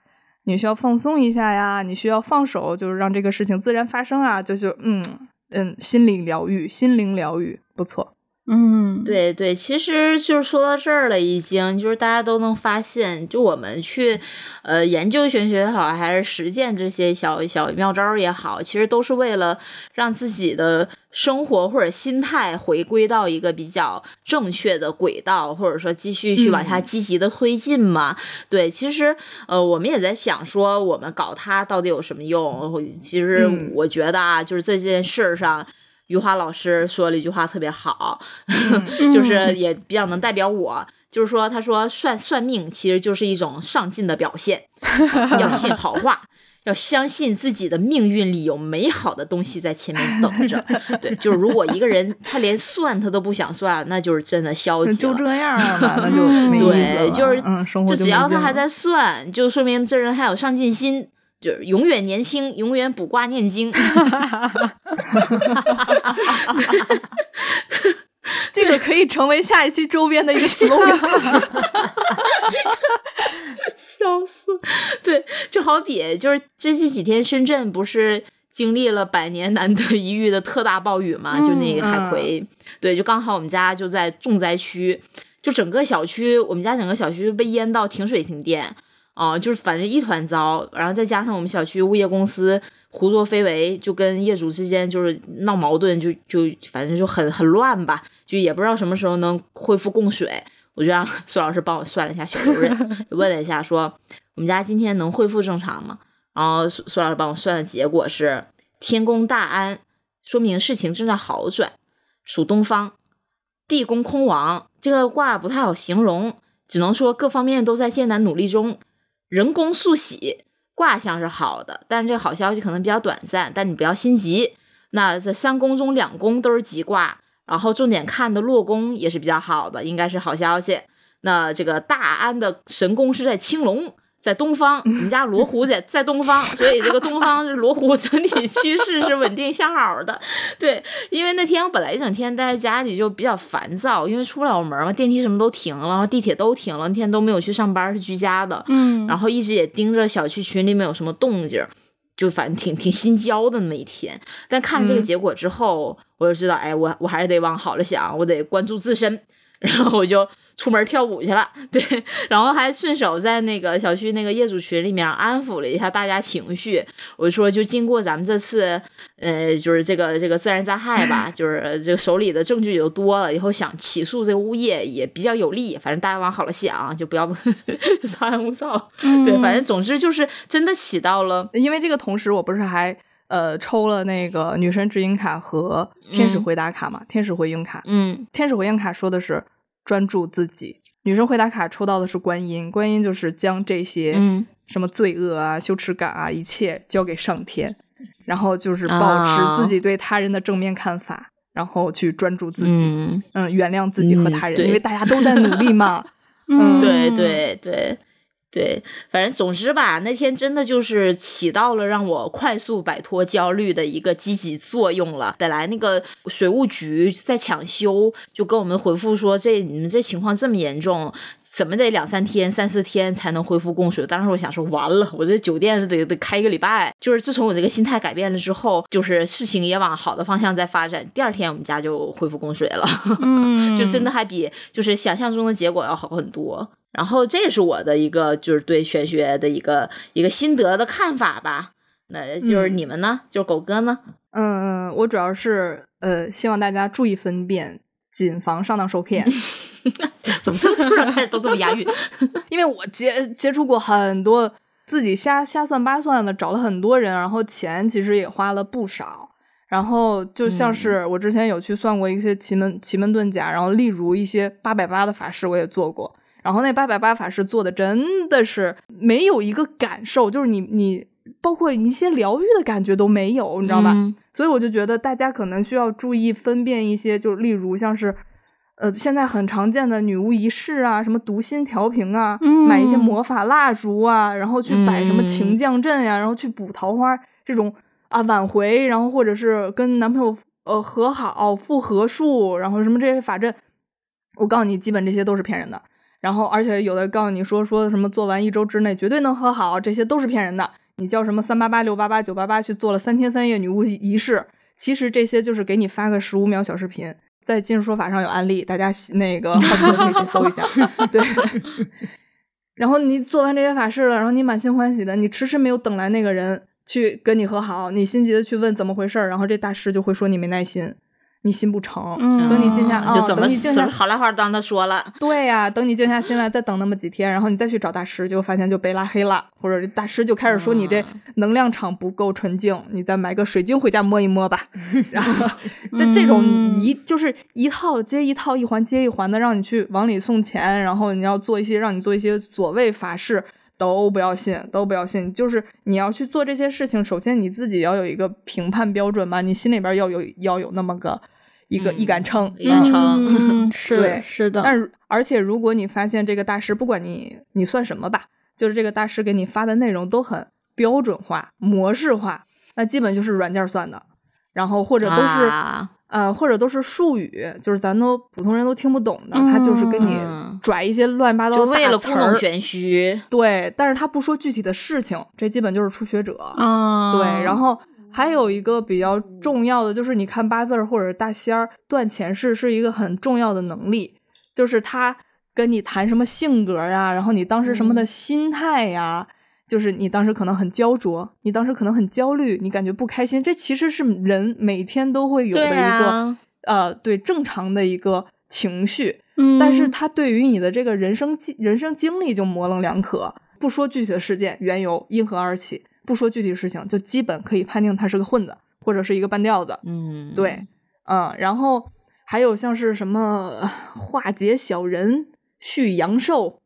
你需要放松一下呀，你需要放手，就是让这个事情自然发生啊，就就嗯嗯，心理疗愈，心灵疗愈，不错。嗯，对对，其实就是说到这儿了，已经就是大家都能发现，就我们去呃研究玄学也好，还是实践这些小小妙招也好，其实都是为了让自己的生活或者心态回归到一个比较正确的轨道，或者说继续去往下嗯积极的推进嘛。对，其实呃我们也在想说，我们搞它到底有什么用？其实嗯我觉得啊，就是这件事儿上。余华老师说了一句话特别好，嗯 就是也比较能代表我。就是说，他说算算命其实就是一种上进的表现，要信好话，要相信自己的命运里有美好的东西在前面等着。对，就是如果一个人他连算他都不想算，那就是真的消极了。就这样了嘛，那就对，就是嗯，生活就只要他还在算，就说明这人还有上进心。就是永远年轻，永远卜卦念经。这个可以成为下一期周边的一个 slogan。笑死！对，就好比就是最近几天深圳不是经历了百年难得一遇的特大暴雨嘛？就那个海葵，对，就刚好我们家就在重灾区，就整个小区，我们家整个小区被淹到停水停电啊、就是反正一团糟。然后再加上我们小区物业公司胡作非为，就跟业主之间就是闹矛盾，就就反正就很很乱吧，就也不知道什么时候能恢复供水。我就让 苏老师帮我算了一下小主任，问了一下说我们家今天能恢复正常吗？然后苏苏老师帮我算的结果是天宫大安，说明事情正在好转，属东方。地宫空亡，这个卦不太好形容，只能说各方面都在艰难努力中。人工速喜，卦象是好的，但是这个好消息可能比较短暂，但你不要心急。那这三宫中两宫都是吉卦，然后重点看的落宫也是比较好的，应该是好消息。那这个大安的神宫是在青龙，在东方，我们家罗湖在在东方，所以这个东方是罗湖整体趋势是稳定向好的。对，因为那天我本来一整天待在家里就比较烦躁，因为出不了门嘛，电梯什么都停了，然后地铁都停了，那天都没有去上班，是居家的。嗯然后一直也盯着小区群里面有什么动静，就反正挺挺心焦的那么一天。但看了这个嗯结果之后，我就知道，哎，我我还是得往好了想，我得关注自身。然后我就出门跳舞去了，对，然后还顺手在那个小区那个业主群里面安抚了一下大家情绪。我就说，就经过咱们这次，呃，就是这个这个自然灾害吧，就是这个手里的证据就多了，以后想起诉这个物业也比较有利。反正大家往好了想，就不要稍安勿躁。对，反正总之就是真的起到了，因为这个同时，我不是还呃抽了那个女神指引卡和天使回答卡嘛？天使回应卡，嗯天使回应卡说的是专注自己，女生回答卡抽到的是观音，观音就是将这些嗯什么罪恶啊、羞耻感啊，一切交给上天，然后就是保啊持自己对他人的正面看法，然后去专注自己，嗯，嗯，原谅自己和嗯他人，对因为大家都在努力嘛。嗯，对对对对，反正总之吧，那天真的就是起到了让我快速摆脱焦虑的一个积极作用了。本来那个水务局在抢修，就跟我们回复说，这你们这情况这么严重。怎么得两三天、三四天才能恢复供水？当时我想说，完了，我这酒店得得开一个礼拜。就是自从我这个心态改变了之后，就是事情也往好的方向在发展。第二天我们家就恢复供水了。嗯，就真的还比就是想象中的结果要好很多。然后这也是我的一个就是对玄学的一个一个心得的看法吧。那就是你们呢？就是狗哥呢？嗯，我主要是呃，希望大家注意分辨，谨防上当受骗。怎么突然开始都这么押韵？因为我接接触过很多自己瞎瞎算八算的，找了很多人，然后钱其实也花了不少。然后就像是我之前有去算过一些奇门奇门遁甲，然后例如一些八百八的法事我也做过，然后那八百八法师做的真的是没有一个感受，就是你你包括一些疗愈的感觉都没有，你知道吧？嗯所以我就觉得大家可能需要注意分辨一些，就例如像是，呃，现在很常见的女巫仪式啊，什么读心调频啊，嗯买一些魔法蜡烛啊，然后去摆什么情降阵呀、然后去补桃花这种啊挽回，然后或者是跟男朋友呃和好复合术，然后什么这些法阵，我告诉你，基本这些都是骗人的。然后，而且有的告诉你说说什么做完一周之内绝对能和好，这些都是骗人的。你叫什么三八八六八八九八八去做了三天三夜女巫仪式，其实这些就是给你发个十五秒小视频，在今日说法上有案例，大家那个好奇的可以去搜一下。对，然后你做完这些法事了，然后你满心欢喜的，你迟迟没有等来那个人去跟你和好，你心急的去问怎么回事儿，然后这大师就会说你没耐心，你心不诚。嗯等你静下，哦就怎么等你静下好赖话当他说了，对呀、等你静下心来，再等那么几天，然后你再去找大师，结果发现就被拉黑了，或者大师就开始说你这能量场不够纯净，你再买个水晶回家摸一摸吧。然后这这种一就是一套接一套，一环接一环的，让你去往里送钱，然后你要做一些让你做一些所谓法事。都不要信，都不要信。就是你要去做这些事情，首先你自己要有一个评判标准吧，你心里边要有要有那么个一个、嗯一杆秤，一杆秤嗯，是对是的，但，而且如果你发现这个大师，不管你你算什么吧，就是这个大师给你发的内容都很标准化、模式化，那基本就是软件算的，然后或者都是、啊呃，或者都是术语，就是咱都普通人都听不懂的，他就是跟你嗯拽一些乱七八糟的就为了大词儿故弄玄虚。对，但是他不说具体的事情，这基本就是初学者。嗯，对，然后还有一个比较重要的就是，你看八字儿或者大仙儿断前世是一个很重要的能力，就是他跟你谈什么性格呀，然后你当时什么的嗯心态呀。就是你当时可能很焦灼，你当时可能很焦虑，你感觉不开心，这其实是人每天都会有的一个、啊，呃，对正常的一个情绪。嗯，但是它对于你的这个人生经人生经历就模棱两可，不说具体的事件缘由因何而起，不说具体事情，就基本可以判定他是个混子或者是一个半吊子。嗯，对，嗯，然后还有像是什么呃化解小人、续阳寿、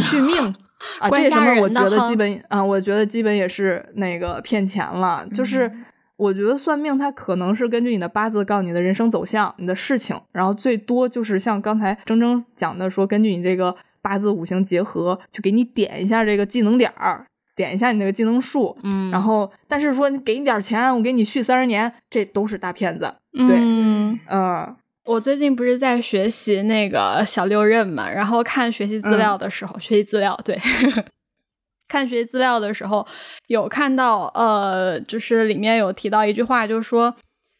续命 啊，这什么我觉得基本啊，我觉得基本也是那个骗钱了，就是。我觉得算命，它可能是根据你的八字告诉你的人生走向、你的事情，然后最多就是像刚才铮铮讲的说，根据你这个八字五行结合，去给你点一下这个技能点儿，点一下你那个技能树，嗯，然后但是说你给你点钱，我给你续三十年，这都是大骗子。对，嗯，嗯我最近不是在学习那个小六壬嘛，然后看学习资料的时候，学习资料对，看学习资料的时候有看到，呃，就是里面有提到一句话，就是说，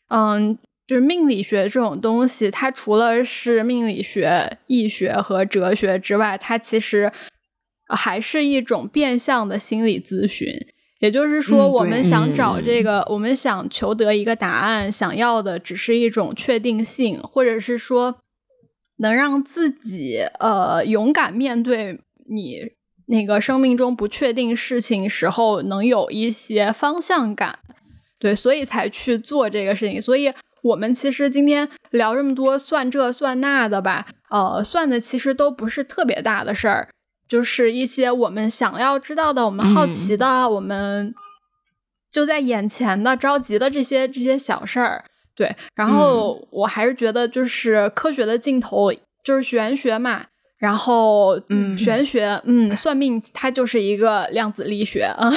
嗯，就是命理学这种东西，它除了是命理学、易学和哲学之外，它其实还是一种变相的心理咨询。也就是说，嗯我们想找嗯这个，我们想求得一个答案，想要的只是一种确定性，或者是说能让自己呃勇敢面对你那个生命中不确定事情时候，能有一些方向感。对，所以才去做这个事情。所以我们其实今天聊这么多算这算那的吧，呃，算的其实都不是特别大的事儿，就是一些我们想要知道的、我们好奇的、我们就在眼前的、着急的这些这些小事儿。对，然后我还是觉得，就是科学的尽头就是玄学嘛。然后，嗯玄学，嗯，算命它就是一个量子力学啊。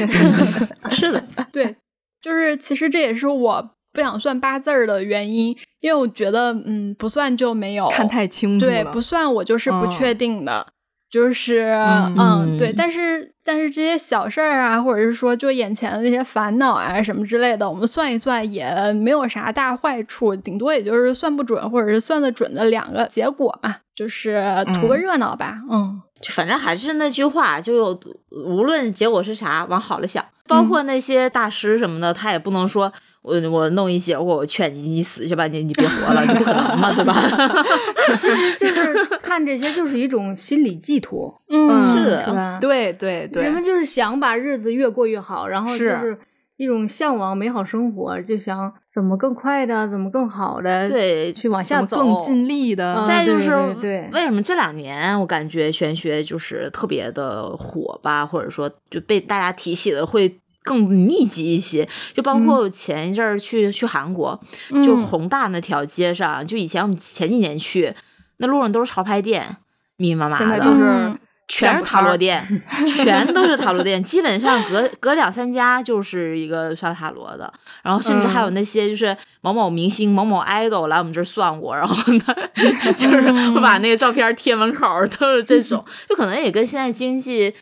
是的，对，就是其实这也是我不想算八字儿的原因，因为我觉得，嗯，不算就没有看太清楚对，不算我就是不嗯确定的，就是嗯嗯对，嗯但是但是这些小事儿啊，或者是说就眼前的那些烦恼啊什么之类的，我们算一算也没有啥大坏处，顶多也就是算不准或者是算得准的两个结果嘛，就是图个嗯。热闹吧，嗯。就反正还是那句话，就有无论结果是啥，往好了想。包括那些大师什么的，他也不能说我我弄一结果，我劝你你死去吧，你你别活了，这不可能嘛，对吧？其实就是看这些就是一种心理寄托，嗯是是吧？对对对，人们就是想把日子越过越好，然后就是是一种向往美好生活，就想怎么更快的，怎么更好的，对去往下走，更尽力的。嗯再就是对对为什么这两年我感觉玄学就是特别的火吧，或者说就被大家提起的会更密集一些。就包括前一阵儿去、去韩国，就嗯宏大那条街上，就以前我们前几年去，那路上都是潮牌店，密密麻麻的，现在都是嗯全是塔罗店，全都是塔罗店，基本上隔隔两三家就是一个算塔罗的，然后甚至还有那些就是某某明星、某某 idol 来我们这儿算过，然后呢，就是会把那个照片贴门口，都是这种，就可能也跟现在经济。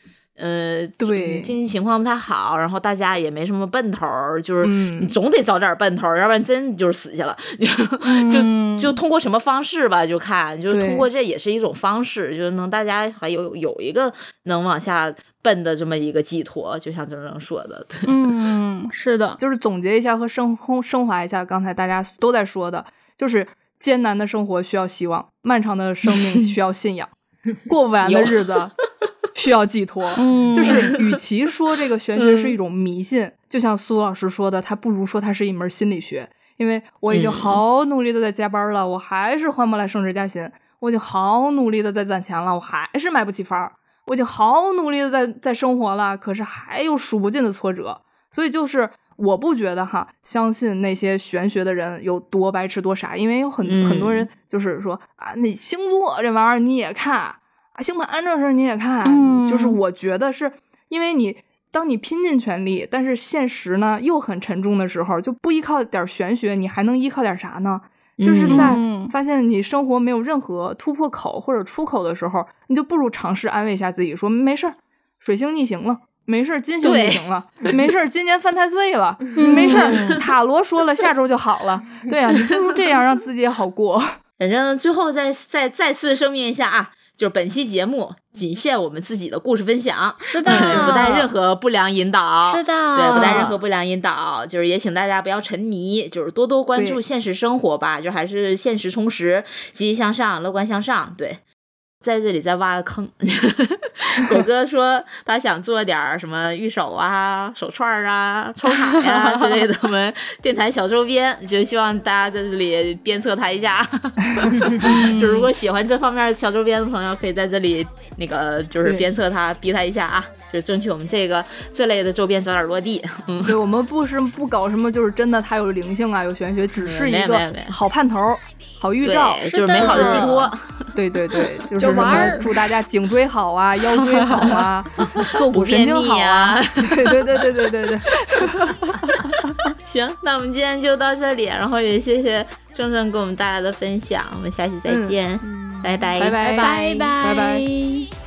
呃，对。经济情况不太好，然后大家也没什么奔头儿，就是嗯。你总得找点奔头儿，要不然真就是死去了。就嗯。就通过什么方式吧，就看，就是通过这也是一种方式，就是能大家还有有一个能往下奔的这么一个寄托，就像郑郑说的，对，嗯，是的，就是总结一下和升升华一下刚才大家都在说的，就是艰难的生活需要希望，漫长的生命需要信仰，过不完的日子需要寄托。嗯，就是与其说这个玄学是一种迷信，就像苏老师说的，他不如说它是一门心理学。因为我已经嗯好努力的在加班了，我还是换不来升职加薪；我已经好努力的在攒钱了，我还是买不起房；我已经好努力的在在生活了，可是还有数不尽的挫折。所以就是我不觉得哈，相信那些玄学的人有多白痴多傻，因为有很、嗯很多人就是说啊，那星座这玩意儿你也看啊，星盘这事儿你也看，嗯就是我觉得是因为你当你拼尽全力，但是现实呢又很沉重的时候，就不依靠点玄学，你还能依靠点啥呢？就是在嗯发现你生活没有任何突破口或者出口的时候，你就不如尝试安慰一下自己，说没事儿，水星逆行了。没事儿，金星逆行了，没事儿，今年犯太岁了，没事儿，塔罗说了，下周就好了。对啊，你不如这样，让自己也好过。反正最后再再再次声明一下啊，就是本期节目仅限我们自己的故事分享，是的，不带任何不良引导。是的，对，不带任何不良引导，就是也请大家不要沉迷，就是多多关注现实生活吧，就还是现实充实，积极向上，乐观向上。对，在这里再挖个坑，狗哥说他想做点儿什么玉手啊、手串儿啊、抽卡呀、之类的我们电台小周边，就希望大家在这里鞭策他一下。就如果喜欢这方面小周边的朋友，可以在这里那个就是鞭策他，逼他一下啊，就争取我们这个这类的周边早点落地。嗯。对我们不是不搞什么，就是真的它有灵性啊，有玄学，只是一个好盼头儿、好预兆。就是美好的的寄托。对 对对，就是什就玩儿。么祝大家颈椎好啊，腰椎好啊，坐骨神经好啊。对对对对对对。对。行，那我们今天就到这里，然后也谢谢正正给我们带来的分享，我们下期再见，拜拜，拜拜。拜拜。拜拜